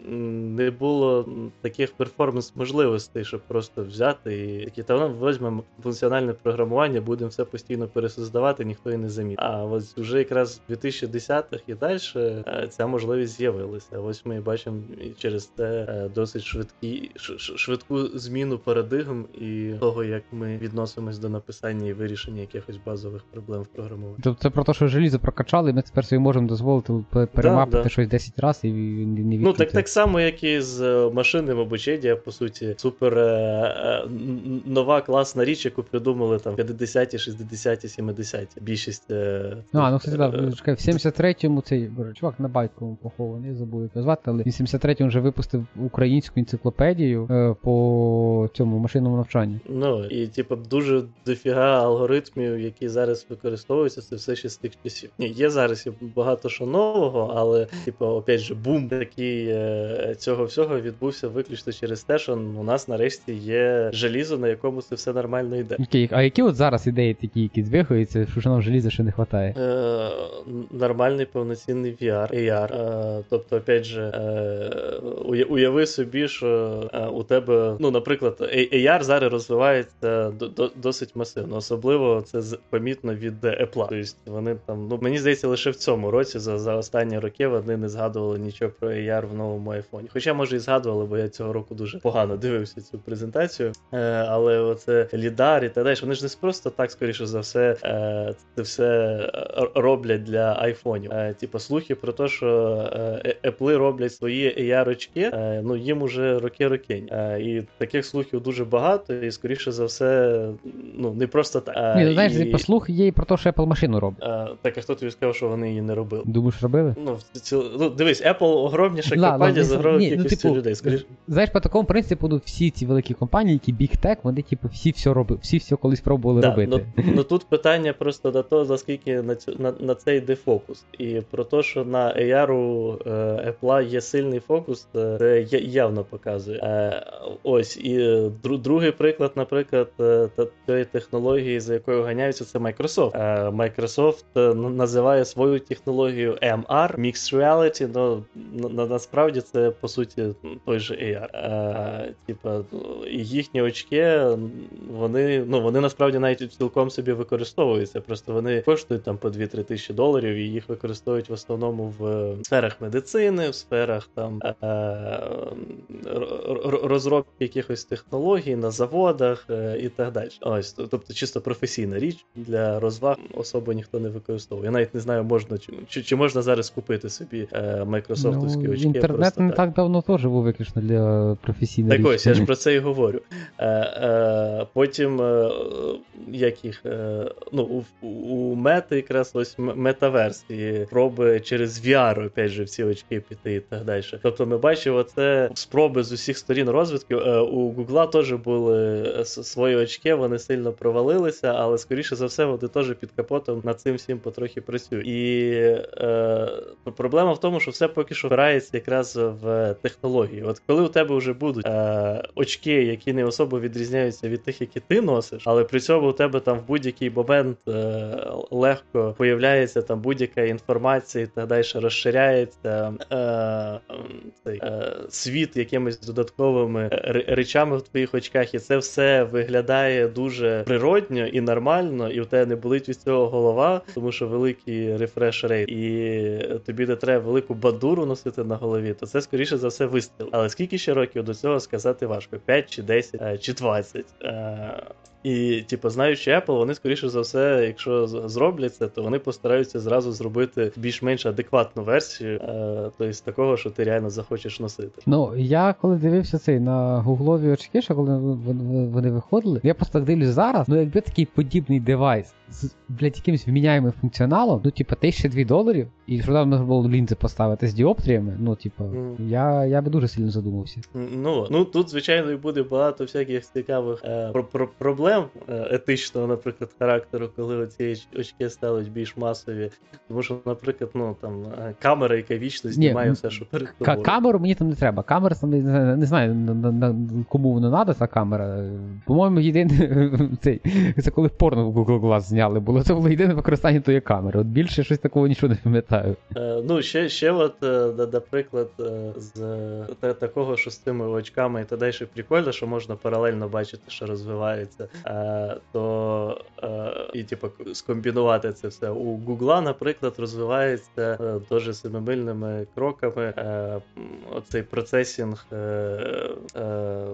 не було таких перформанс можливостей, щоб просто взяти і такі та візьмемо функціональне програмування, будемо все постійно пересоздавати, ніхто і не замітить. А ось вже якраз в 2010-х і далі е, ця можливість з'явилася. Ось ми бачимо через це е, досить швидкі швидку зміну парадигм і того, як ми відносимось до написання і вирішення якихось базових проблем в програмуванні. Тобто це про те, що желізо прокачали, і ми тепер собі можемо дозволити перемапити да, да. щось 10 разів і не Ну так так само, як і з е, машинним обученням, по суті, супер е, е, нова класна річ, яку придумали там 50-ті, 60-ті, 70-ті. Більшість. Е, ну, а, ну кстати, да, чекай, в 73-му цей чувак на байковому похований, забув як звати, але в 73-му вже випустив українську енциклопедію е, по цьому машинному навчанню. Ну, і типу, дуже дофіга алгоритмів, які зараз використовуються, це все ще з тих часів. Ні, є зараз багато що нового, але, типу, опять же, бум такий е, цього всього відбувся виключно через те, що у нас нарешті є желізо, на якому це все нормально йде. Окей, А які от зараз ідеї такі, які звихуються, що нам желіза ще не вистачає? Е, Нормальний повноцінний VR, AR. Е, тобто, опять же, е, уяви собі, що е, у тебе, ну, наприклад, AR зараз розвивається досить масивно. Особливо це помітно від Apple. Тобто вони там, ну мені здається, лише в цьому році за за останні роки вони не згадували нічого про AR в новому айфоні. Хоча, може, і згадували, бо я цього року дуже погано дивився цю презентацію. Е, Але оце лідар і так далі. Вони ж не просто так, скоріше за все, е, це все е, роблять для айфонів. Е, Типу, слухи про те, що е, Apple роблять свої AR-очки, е, ну їм уже роки-роки. Е, і таких слухів дуже багато, і скоріше за все, ну не просто так. Ні, ну, знаєш, і... Слух є і про те, що Apple машину робить. Е, так, а хто тобі сказав, що вони її не робили? Думаєш, робили? Ну, ці... ну дивись, Apple огромніша компанія з огромною кількістю ну, типу, людей. Скоріше. Знаєш, по такому принципу ну, всі ці великі компанії, які Big Tech, вони типу всі все робили, всі все колись пробували Да, робити. Ну, ну тут питання просто до того, наскільки на, цю, на, на це йде фокус. І про те, що на AR у е, Apple є сильний фокус, е, це явно показує. Е, ось, і е, дру, другий приклад, наприклад, е, тієї технології, за якою ганяються, це Microsoft. Е, Microsoft е, називає свою технологію MR, Mixed Reality, на, на, насправді це по суті той же AR. Е, типа, їхні очки, вони, ну, вони насправді навіть цілком собі використовуються. Просто вони коштують там по 2-3 тисячі доларів, і їх використовують в основному в сферах медицини, в сферах там е, р- розробки якихось технологій на заводах е, і так далі. Ось, тобто чисто професійна річ для розваг особо ніхто не використовує. Я навіть не знаю, можна чи, чи, можна зараз купити собі е, майкрософтовські Ну, очки. інтернет просто не так. так давно теж був виключно для професійної Так річі. ось, я ж про це і говорю. Е, е, потім, е, як їх, е, ну, у, у мети якраз ось метаверсії, спроби через VR, опять же, всі очки піти і так далі. Тобто ми бачимо це спроби з усіх сторін розвитку. Е, у Гугла теж були е, свої очки, вони сильно провалилися, але скоріше за все, вони теж під капотом над цим всім потрохи працюють. І е, проблема в тому, що все поки що впирається якраз в технології. От коли у тебе вже будуть е, очки, які не особо відрізняються від тих, які ти носиш, але при цьому у тебе там в будь-який момент е, легко появляється там будь-яка інформація і так далі розширяється е, цей, е, світ якимись додатковими р- речами в твоїх очках, і це все виглядає дуже природньо і нормально, і у тебе не болить від цього голова, тому що великий refresh rate, і тобі не треба велику бандуру носити на голові, то це скоріше за все вистріл. Але скільки ще років до цього сказати важко? 5 чи 10 е, чи 20. І, типу, знаючи Apple, вони скоріше за все, якщо зроблять це, то вони постараються зразу зробити більш-менш адекватну версію, е, тобто такого, що ти реально захочеш носити. Ну, я коли дивився цей на гуглові очки, що коли вони, виходили, я просто так дивлюсь зараз, ну якби такий подібний девайс з блядь, якимось вміняємим функціоналом, ну, типа, 1002 доларів, і що там можна було лінзи поставити з діоптріями, ну, типа, Мгм. я, я би дуже сильно задумався. Ну, ну тут, звичайно, і буде багато всяких цікавих е, про, про, проблем е, етичного, наприклад, характеру, коли оці очки стануть більш масові. Тому що, наприклад, ну там е, камера, яка вічно знімає ну, все, що перед тобою. камеру мені там не треба. Камера там не, не знаю, на, на, на, кому воно треба, ця камера. По-моєму, єдине <laughs> цей, це коли порно в Google Glass зняли, було це було єдине використання тої камери. От більше щось такого нічого не пам'ятаю. Е, ну, ще, ще от, наприклад, е, з е, такого, що з цими очками і та далі прикольно, що можна паралельно бачити, що розвивається. Е, то е, і типу скомбінувати це все. У Гугла, наприклад, розвивається е, дуже семимильними кроками. Оцей процесінг е,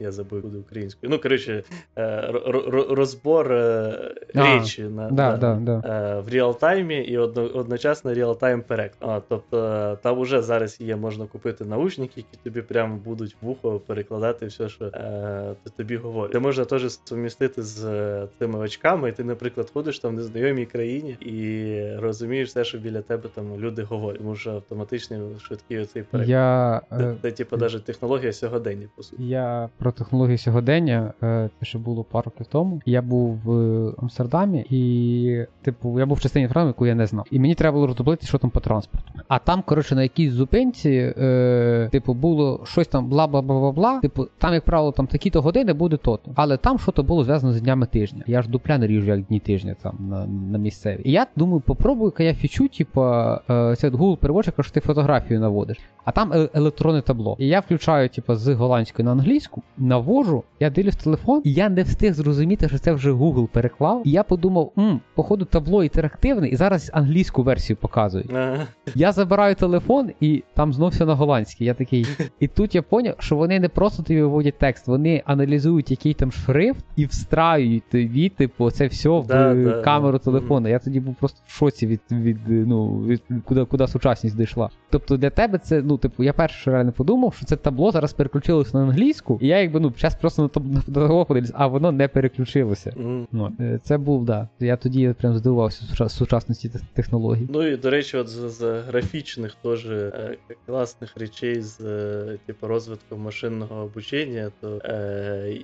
я забув буде українською. Ну, коротше, ро- ро- розбор А, речі на, Да, на- да, да. в реалтаймі і одночасно реалтайм переклад. Тобто там уже зараз є, можна купити наушники, які тобі прямо будуть в ухо перекладати все, що е, ти тобі говорить. Це можна теж сумістити з е, цими очками, і ти, наприклад, ходиш там в незнайомій країні і розумієш все, що біля тебе там люди говорять, тому що автоматичний швидкий оцей переклад. Я, Це, е, це типу, навіть технологія сьогодення, по суті. я про технології сьогодення, е, те, що було пару років тому. Я був в Амстердамі, і, типу, я був в частині Амстердаму, яку я не знав. І мені треба було роздобути, що там по транспорту. А там, коротше, на якійсь зупинці, е, типу, було щось там бла бла бла бла бла. Типу, там, як правило, там такі-то години буде то-то. Але там що то було зв'язано з днями тижня. Я ж дупля не ріжу, як дні тижня там на, на місцеві. І я думаю, попробую-ка я фічу, типу, е, це Google переводчик, що ти фотографію наводиш. А там е- електронне табло. І я включаю, типу, з голландської на англійську, навожу, я дивлюсь телефон, і я не встиг зрозуміти, що це вже Google переклав. І я подумав, м, походу, табло інтерактивне, і зараз англійську версію показують. Ага. Я забираю телефон, і там знов все на голландській. Я такий. <laughs> І тут я поняв, що вони не просто тобі виводять текст, вони аналізують, який там шрифт. І встраюють тобі, типу, це все в Да, да, камеру да. телефона. Я тоді був просто в шоці від, від ну, від куди, куди сучасність дійшла. Тобто для тебе це, ну, типу, я перше що реально подумав, що це табло зараз переключилось на англійську, і я якби ну зараз просто на таб- на табло подивлюсь, а воно не переключилося. М. Ну, е, це був, да. Я тоді прям здивувався сучасності тех- технологій. Ну і до речі, от з, з графічних теж е, класних речей з е, типу розвитком машинного обучення, то е,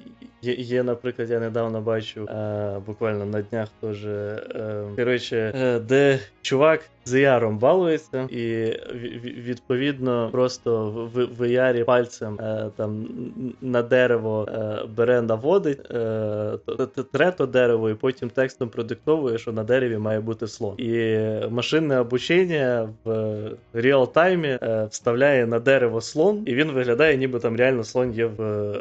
є, наприклад, я недавно бачив е, буквально на днях теж. Е, коротше, е, де чувак з VR балується, і ві- ві- відповідно просто в, в, в VR пальцем е, там на дерево е, бере, наводить, е, тре то дерево, і потім текстом продиктовує, що на дереві має бути слон. І машинне обучення в реал-таймі вставляє на дерево слон, і він виглядає, ніби там реально слон є в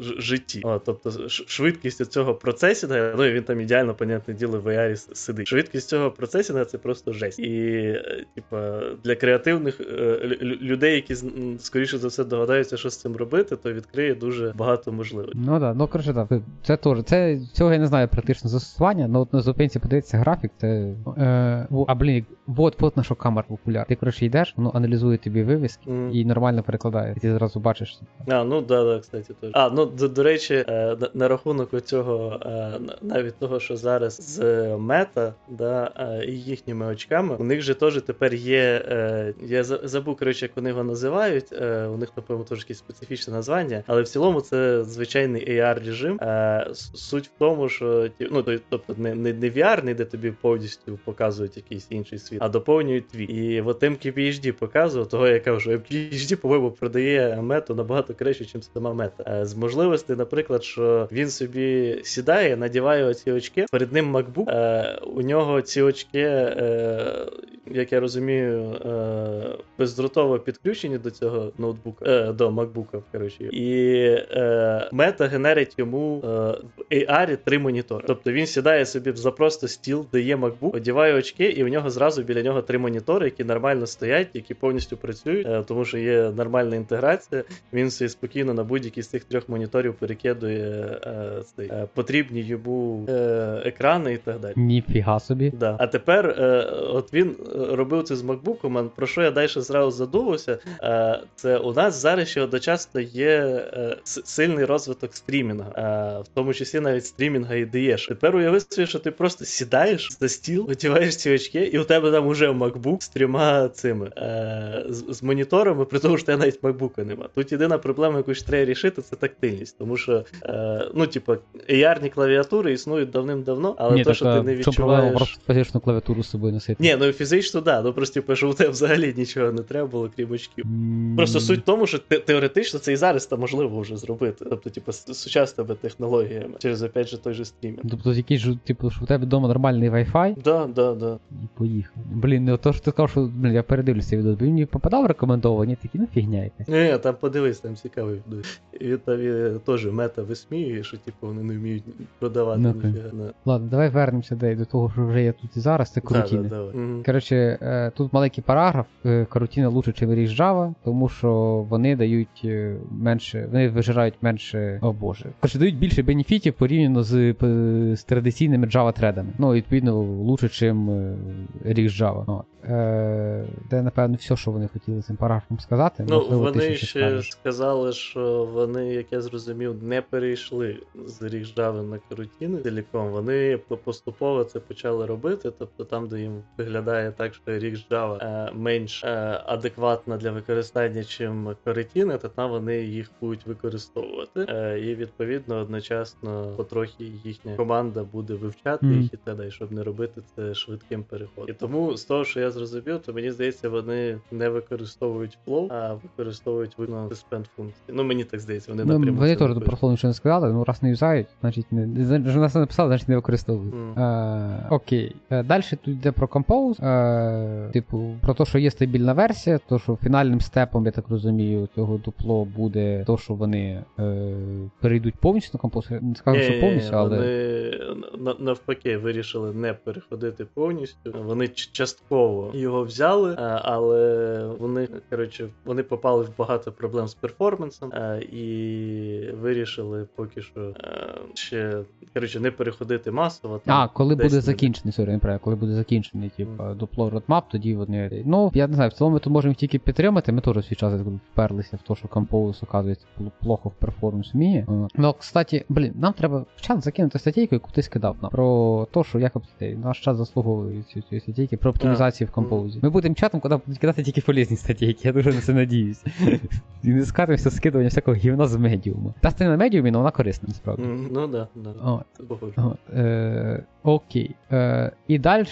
житті. О, тобто швидкість цього процесінга, ну і він там ідеально, понятне діло, в VR сидить. Швидкість цього процесінга це просто жесть. І е, типа для креативних е, лю- лю- людей, які скоріше за все догадаються, що з цим робити, то відкриє дуже багато можливостей. Ну да, ну коротше, так. Це теж. Це цього я не знаю практично застосування, але от на зупинці подивитися графік, це. Е, а блін, от, от на що камера популярна. Ти коротше йдеш, воно аналізує тобі вивіски Мгм. і нормально перекладає. І ти зразу бачиш. А, ну да, да, кстати, теж. А, ну до, до речі, е, на, рахунок цього, е, навіть того, що зараз з мета, да, е, і їхніми очками, у них же теж тепер є. Я забув, коротше, як вони його називають. У них, напевно, теж якесь специфічне названня, але в цілому це звичайний AR режим. Суть в тому, що ну, тобто не, не, VR, не де тобі повністю показують якийсь інший світ, а доповнюють твій. І от MKBHD показував, того я кажу, MKBHD, по-моєму, продає мету набагато краще, ніж сама мета. З можливостей, наприклад, що він собі сідає, надіває оці очки, перед ним MacBook, е, у нього ці очки, е, як я розумію, е, бездротово підключені до цього ноутбука, е, до MacBook, коротше. І е, мета генерить йому е, в AR три монітори. Тобто він сідає собі за просто стіл, де є MacBook, одіває очки, і в нього зразу біля нього три монітори, які нормально стоять, які повністю працюють, е, тому що є нормальна інтеграція. Він собі спокійно на будь-який з цих трьох моніторів перекидує е, цей, е, потрібні йому е, екрани і так далі. Ніфіга собі. Да. А тепер, е, от він робив це з MacBook, а про що я далі зразу задумався, е, це у нас зараз ще одночасно є е, сильний розвиток стрімінгу, е, в тому числі навіть стрімінга і даєш. Тепер уяви собі, що ти просто сідаєш за стіл, одягаєш ці очки, і у тебе там уже MacBook з трьома цими е, з, з моніторами, при тому, що тебе навіть MacBook нема. Тут єдина проблема, яку ж треба рішити, це тактильність. Тому що, е, ну, типу, AR-ні клавіатури існують давним-давно, але Ні, то, так, що ти не проблема відчуваєш. просто фізичну клавіатуру з собою носити? Ні, ну фізично, да. Ну просто типу, що у тебе взагалі нічого не треба було, крім очків. М, Просто суть в тому, що те- теоретично це і зараз там можливо вже зробити. Тобто, типу, сучасними технологіями через опять же той же стрімінг. Тобто якийсь, ж, типу, що у тебе вдома нормальний Wi-Fi, Да, да, да. і поїхав. Блін, ну то що ти сказав, що блін, я передивлюся відео. Він мені попадав рекомендовані, такі, ну фігня якась. Ні, там подивись, там цікавий відео. І він там теж мета висміює, що типу вони не вміють продавати Ну, окей. ніфіга. Да. Ладно, давай вернемося до, до того, що вже є тут і зараз, це Да, карутіни. да. Мгм. Коротше, е, тут маленький параграф. е, Карутіна лучше, чим ріж Java, тому що вони дають е, менше, вони вижирають менше. О боже. Коротше, дають більше бенефітів порівняно з, з традиційними Java тредами. Ну, відповідно, лучше, чим ріж Java. Е, напевно, все, що вони хотіли цим параграфом сказати. Ну, Можливо, вони ще скажеш. сказали, що вони, як я зрозумів, не перейшли з ріжджави на карутіни ціліком. Вони поступово це почали робити. Тобто там, де їм виглядає так, що ріжджава е, менш е, адекватна для використання, чим карутіни, то там вони їх будуть використовувати. І відповідно одночасно потрохи їхня команда буде вивчати Мгм. їх і т.д., щоб не робити це швидким переходом. І тому з того, що я зрозумів, то мені здається, вони не використовують flow, а використовують видно suspend функції. Ну мені так здається, вони Ну, напряму. вони теж про слово нічого не сказали, ну раз не юзають, значить не. нас не написали, значить не використовують. Мгм. Е, окей. Е, Далі тут йде про Compose. Е, типу, про те, що є стабільна версія, то що фінальним степом, я так розумію, цього дупло буде то, що вони е, перейдуть повністю на Compose. Не скажу, що повністю, але. Вони навпаки вирішили не переходити повністю. Вони частково його його взяли, е, але вони коротше вони попали в багато проблем з перформансом е, і вирішили поки що е, ще коротше не переходити масово. Там, а, коли буде не... закінчений, сорі, не коли буде закінчений, mm. дупло Roadmap, тоді вони. Ну, я не знаю, в цілому ми тут можемо тільки підтримати. Ми теж свій час вперлися в те, що Compose, оказується, плохо в перформанс вміє. Ну, кстати, блін, нам треба в чат закинути статейку, яку ти скидав нам про те, що як наш чат заслуговує ці статейки про оптимізацію в Ми будемо чатом, куди будуть кидати тільки полезні статейки, я дуже на це надіюсь. І <laughs> не скатимося скидування всякого гівна з медіуму. Та стаття на медіумі, але вона корисна, насправді. Ну да, да. Е, окей. Е, І далі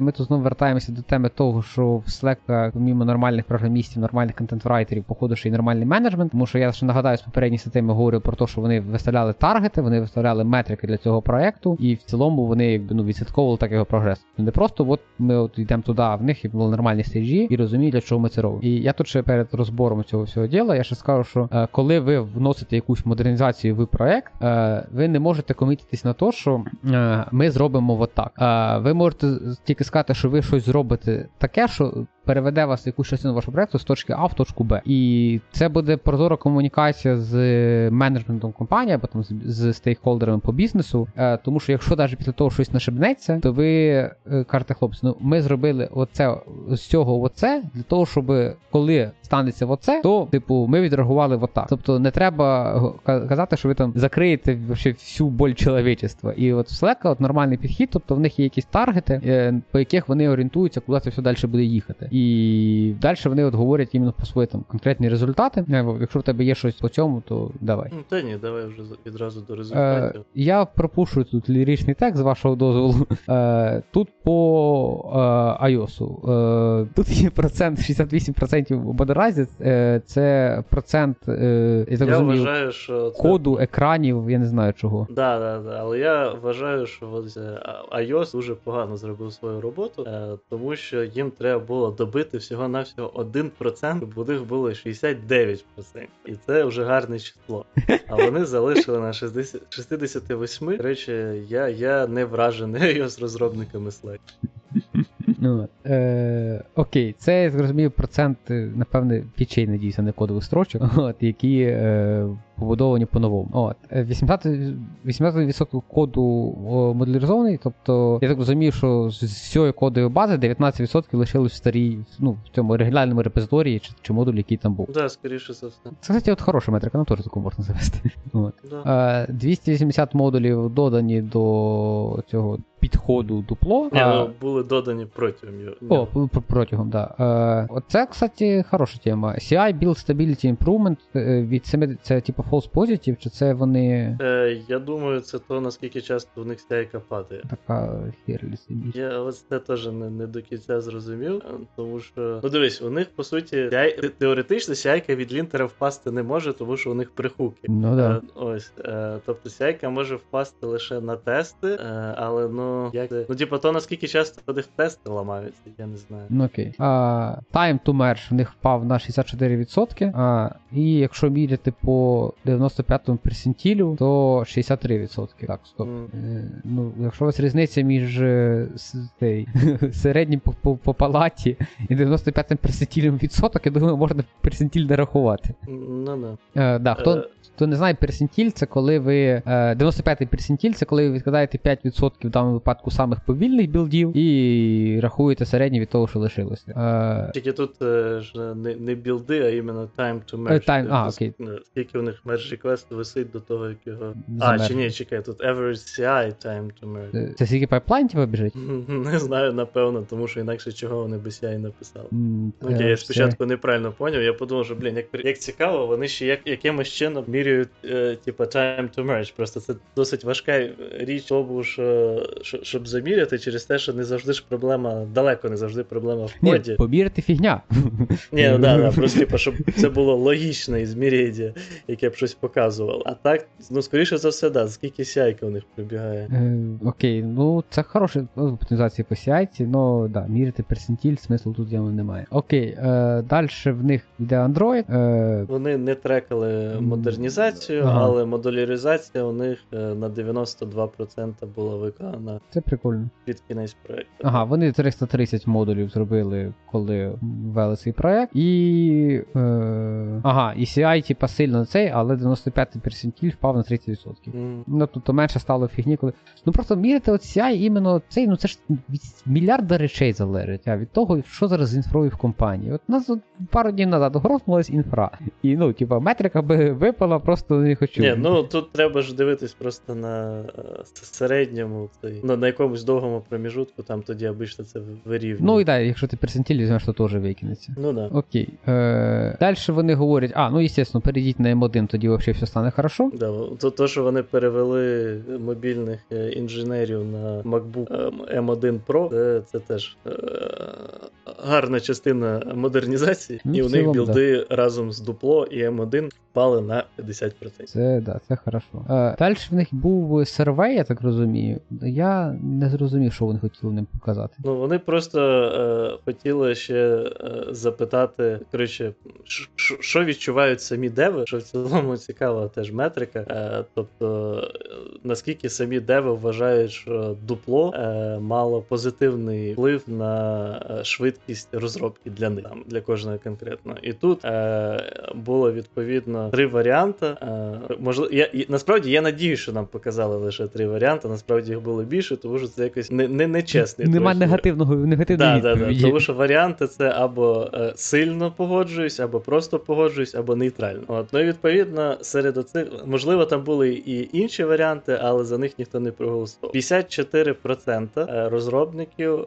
ми тут знову вертаємося до теми того, що в Slack, помімо нормальних програмістів, нормальних контент-райтерів, походу, що і нормальний менеджмент. Тому що я ще нагадаю, з попередніх статей ми говорили про те, що вони виставляли таргети, вони виставляли метрики для цього проекту, і в цілому вони якби ну відслідковували так його прогрес. Не просто от ми от йдемо туди, них і були нормальні стежі, і розуміють, для чого ми це робимо. І я тут ще перед розбором цього всього діла, я ще скажу, що е, коли ви вносите якусь модернізацію в проект, е, ви не можете комітитись на те, що е, ми зробимо отак. Е, ви можете тільки сказати, що ви щось зробите таке, що переведе вас якусь частину вашого проекту з точки А в точку Б. І це буде прозора комунікація з менеджментом компанії або там з, стейкхолдерами по бізнесу. Е, тому що якщо навіть після того щось нашибнеться, то ви е, кажете, хлопці, ну ми зробили оце з цього оце для того, щоб коли станеться оце, то типу ми відреагували отак. Тобто не треба казати, що ви там закриєте всю боль чоловічества. І от в Slack от нормальний підхід, тобто в них є якісь таргети, е, по яких вони орієнтуються, куди це все далі буде їхати. І далі вони от говорять іменно про свої там конкретні результати. Е, якщо в тебе є щось по цьому, то давай. Ну, Та ні, давай вже відразу до результатів. Е, Я пропушую тут ліричний текст з вашого дозволу. <laughs> Е, Тут по е, iOS. Е, Тут є процент 68% бадеразі, е, це процент е, я, так я розумію, вважаю, що це... коду, екранів, я не знаю чого. Да, да, да. Але я вважаю, що iOS дуже погано зробив свою роботу, е, тому що їм треба було до добити всього-навсього 1%, бо їх було 69%. І це вже гарне число. А вони залишили на 60, 68. До речі, я я не вражений <laughs> з розробниками Slack. Ну, е, Окей, це я зрозумів процент, напевне, пічей, надіюся, не кодових строчок, <laughs> от, які е, побудовані по-новому. От, 80%, 18% коду моделізований, тобто я так розумію, що з всієї кодової бази 19% лишилось в старій, ну, в цьому оригінальному репозиторії чи, чи модулі, який там був. Так, да, скоріше за все. Це, кстати, от хороша метрика, нам теж таку можна завести. <laughs> От. Да. 280 модулів додані до цього підходу дупло. Ні, а... ну, були додані протягом його. О, протягом, так. Да. Е, Оце, кстати, хороша тема. CI Build Stability Improvement е, від 7, це типу false positive, чи це вони. Е, Я думаю, це то, наскільки часто в них CI падає. Така херлі Я ось це теж не, не до кінця зрозумів, тому що. Ну дивись, у них, по суті, CI, теоретично CI від лінтера впасти не може, тому що у них прихуки. Ну да. Е, ось. Е, Тобто CI може впасти лише на тести, е, але ну як це? Ну, типу, то наскільки часто них тести ламаються, я не знаю. Ну окей. А, Time to merge в них впав на 64%. А, І якщо міряти по 95-му персентілю, то 63%. Так, стоп. Mm. Е, ну, Якщо у вас різниця між е, цей, <laughs> середнім по, по, по палаті і 95-м персентілем відсоток, я думаю, можна персентіль не рахувати. Ну, да. Е, да, хто, е, Хто не знає, персентіль це коли ви. 95-й е, персентіль це коли ви відкладаєте 5% в даному випадку самих повільних білдів і рахуєте середнє від того, що лишилося. Е, Тільки тут е, ж не не білди, а іменно time to merge. Time, а, окей. Скільки у них merge request висить до того, як його. А, чи ні, чекай, тут average CI time to merge. Це скільки пайплайн тебе біжить? Не знаю, напевно, тому що інакше чого вони без CI написали. Окей, я спочатку неправильно поняв. Я подумав, що, блін, як як цікаво, вони ще як якимось чином міряють міряють, е, типу, time to merge. Просто це досить важка річ, тому що, щоб заміряти через те, що не завжди ж проблема, далеко не завжди проблема в коді. Ні, Поміряти фігня. Ні, ну да, да, просто типу, щоб це було логічне ізмірення, яке б щось показувало. А так, ну, скоріше за все, да, скільки сяйка у них прибігає. Е, окей, ну це хороша оптимізація по сяйці, ну да, міряти персентіль, смислу тут явно немає. Окей, е, далі в них йде Android. Е, Вони не трекали модернізацію ага. але модуляризація у них е, на 92% була виконана Це прикольно. під кінець проекту. Ага, вони 330 модулів зробили, коли ввели цей проект. І. Е, ага, і CI, типа, сильно цей, але 95 персентіль впав на 30%. М. Ну, тобто менше стало фігні, коли. Ну просто міряти от CI іменно цей, ну це ж від мільярда речей залежить, а від того, що зараз з інфрою в компанії. От нас от пару днів назад грознулась інфра. І ну, типа, метрика би випала, просто не хочу. Ні, ну тут треба ж дивитись просто на е, середньому, цей, ну, на якомусь довгому проміжутку, там тоді обично це вирівнює. Ну і так, якщо ти персентіль візьмеш, то теж викинеться. Ну да. Окей. Е, далі вони говорять, а, ну, звісно, перейдіть на М1, тоді взагалі все стане хорошо. Да, то, то, що вони перевели мобільних е, інженерів на MacBook е, M1 Pro, це, це теж е, гарна частина модернізації. Ну, і у них білди разом з дупло і M1 впали на 50%. Це да, це хорошо. Е, далі в них був сервей, я так розумію. Я не зрозумів, що вони хотіли ним показати. Ну, вони просто е, хотіли ще е, запитати, коротше, що відчувають самі деви, що в цілому цікава теж метрика. Е, тобто, е, наскільки самі деви вважають, що дупло е, мало позитивний вплив на е, швидкість розробки для них, там, для кожного конкретно. І тут е, було відповідно три варіанти. Е, можливо, я, насправді я надію, що нам показали лише три варіанти. Насправді їх було більше, тому що це якось не, не, нечесний. Нема точно. негативного негативної Да, да, да. Тому що варіанти це або е, сильно погоджуюсь, або просто погоджуюсь, або нейтрально. От, ну і відповідно, серед оцих, можливо, там були і інші варіанти, але за них ніхто не проголосував. 54% е, розробників,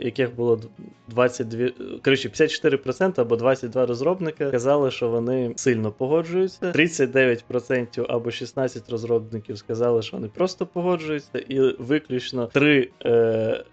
яких було 22, коротше, 54% або 22 розробника казали, що вони сильно погоджуються. 39% або 16 розробників сказали, що вони просто погоджуються, і виключно 3 е,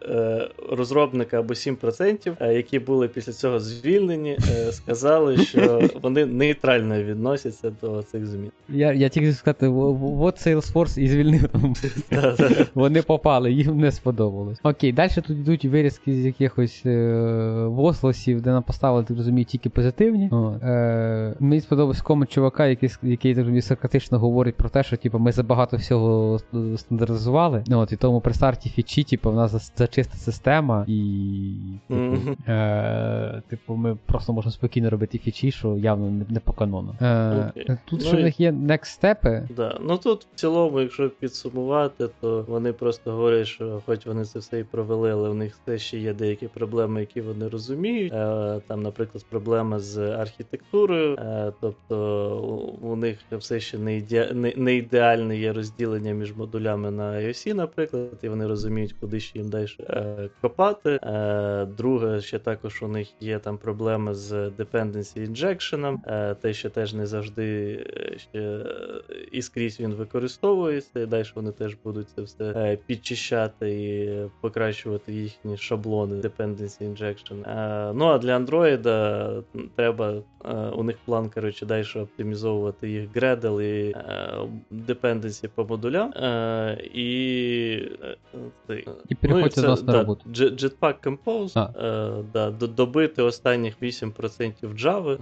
е, розробника або 7%, е, які були після цього звільнені, е, сказали, що <laughs> вони нейтрально відносяться до цих змін. Я, я тільки сказати, от Salesforce і звільнив там. <laughs> Вони попали, їм не сподобалось. Окей, далі тут йдуть вирізки з якихось е, возгласів, де нам поставили, так розумію, тільки позитивні. Е, мені сподобався комент чувака, який, який так розумію, саркастично говорить про те, що типу, ми забагато всього с- стандартизували. От, і тому при старті фічі, типу, в нас за- зачиста система, і типу, Мгм. е, типу, ми просто можемо спокійно робити фічі, що явно не, не по канону. Е, Окей. тут Ну ще в них є next step. Да. Ну тут в цілому, якщо підсумувати, то вони просто говорять, що хоч вони це все і провели, але в них все ще є деякі проблеми, які вони розуміють. Е, там, наприклад, проблема з архітектурою, е, тобто у, них все ще не, іде, не, не ідеальне є розділення між модулями на iOS, наприклад, і вони розуміють, куди ще їм далі е, копати. Е, друге, ще також у них є там проблеми з dependency injection, е, те, що теж не завжди ще і скрізь він використовується, і далі вони теж будуть це все підчищати і покращувати їхні шаблони dependency injection. Ну а для Android треба у них план, коротше, далі оптимізовувати їх Gradle і е, dependency по модулям. Е, і е, І переходьте до на да, роботу. Jetpack Compose, е, да, добити останніх 8% Java.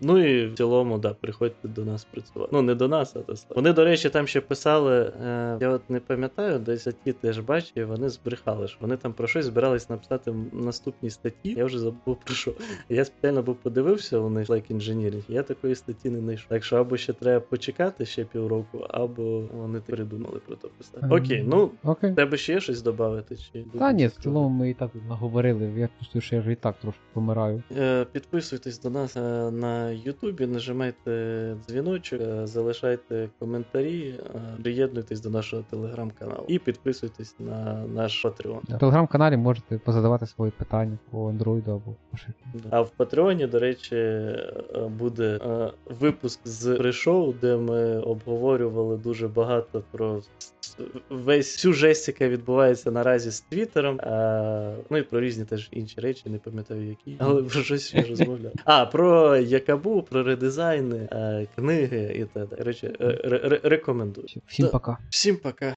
Ну і в цілому, да, приходьте до нас працювати. Ну, не до нас, а до Slack. Вони, до речі, там ще писали, е, я от не пам'ятаю, десь ті теж бачив, і вони збрехали, що вони там про щось збирались написати в наступній статті. Я вже забув про що. Я спеціально був подивився у них Slack Engineering, я такої статті не знайшов. Так що або ще треба почекати ще півроку, або вони придумали про то писати. Окей, ну. Окей. Тебе ще є щось додати? Чи Та ні, в цілому ми і так наговорили. Я чувствую, що я вже і так трошки помираю. Е, Підписуйтесь до нас е, на Ютубі, нажимайте дзвіночок, е, залишайте коментарі, приєднуйтесь до нашого телеграм-каналу і підписуйтесь на наш Patreon. В телеграм-каналі можете позадавати свої питання по Android або по. А в Патреоні, до речі, буде е, випуск з пришоу, де ми обговорювали дуже багато про весь всю жесть, яка відбувається наразі з Твіттером. А, ну і про різні теж інші речі, не пам'ятаю які, але про щось ще розмовляв. А, про Якабу, про редизайни, е, книги і т.д. Речі, е, ре- ре- рекомендую. Всім пока. Всім пока.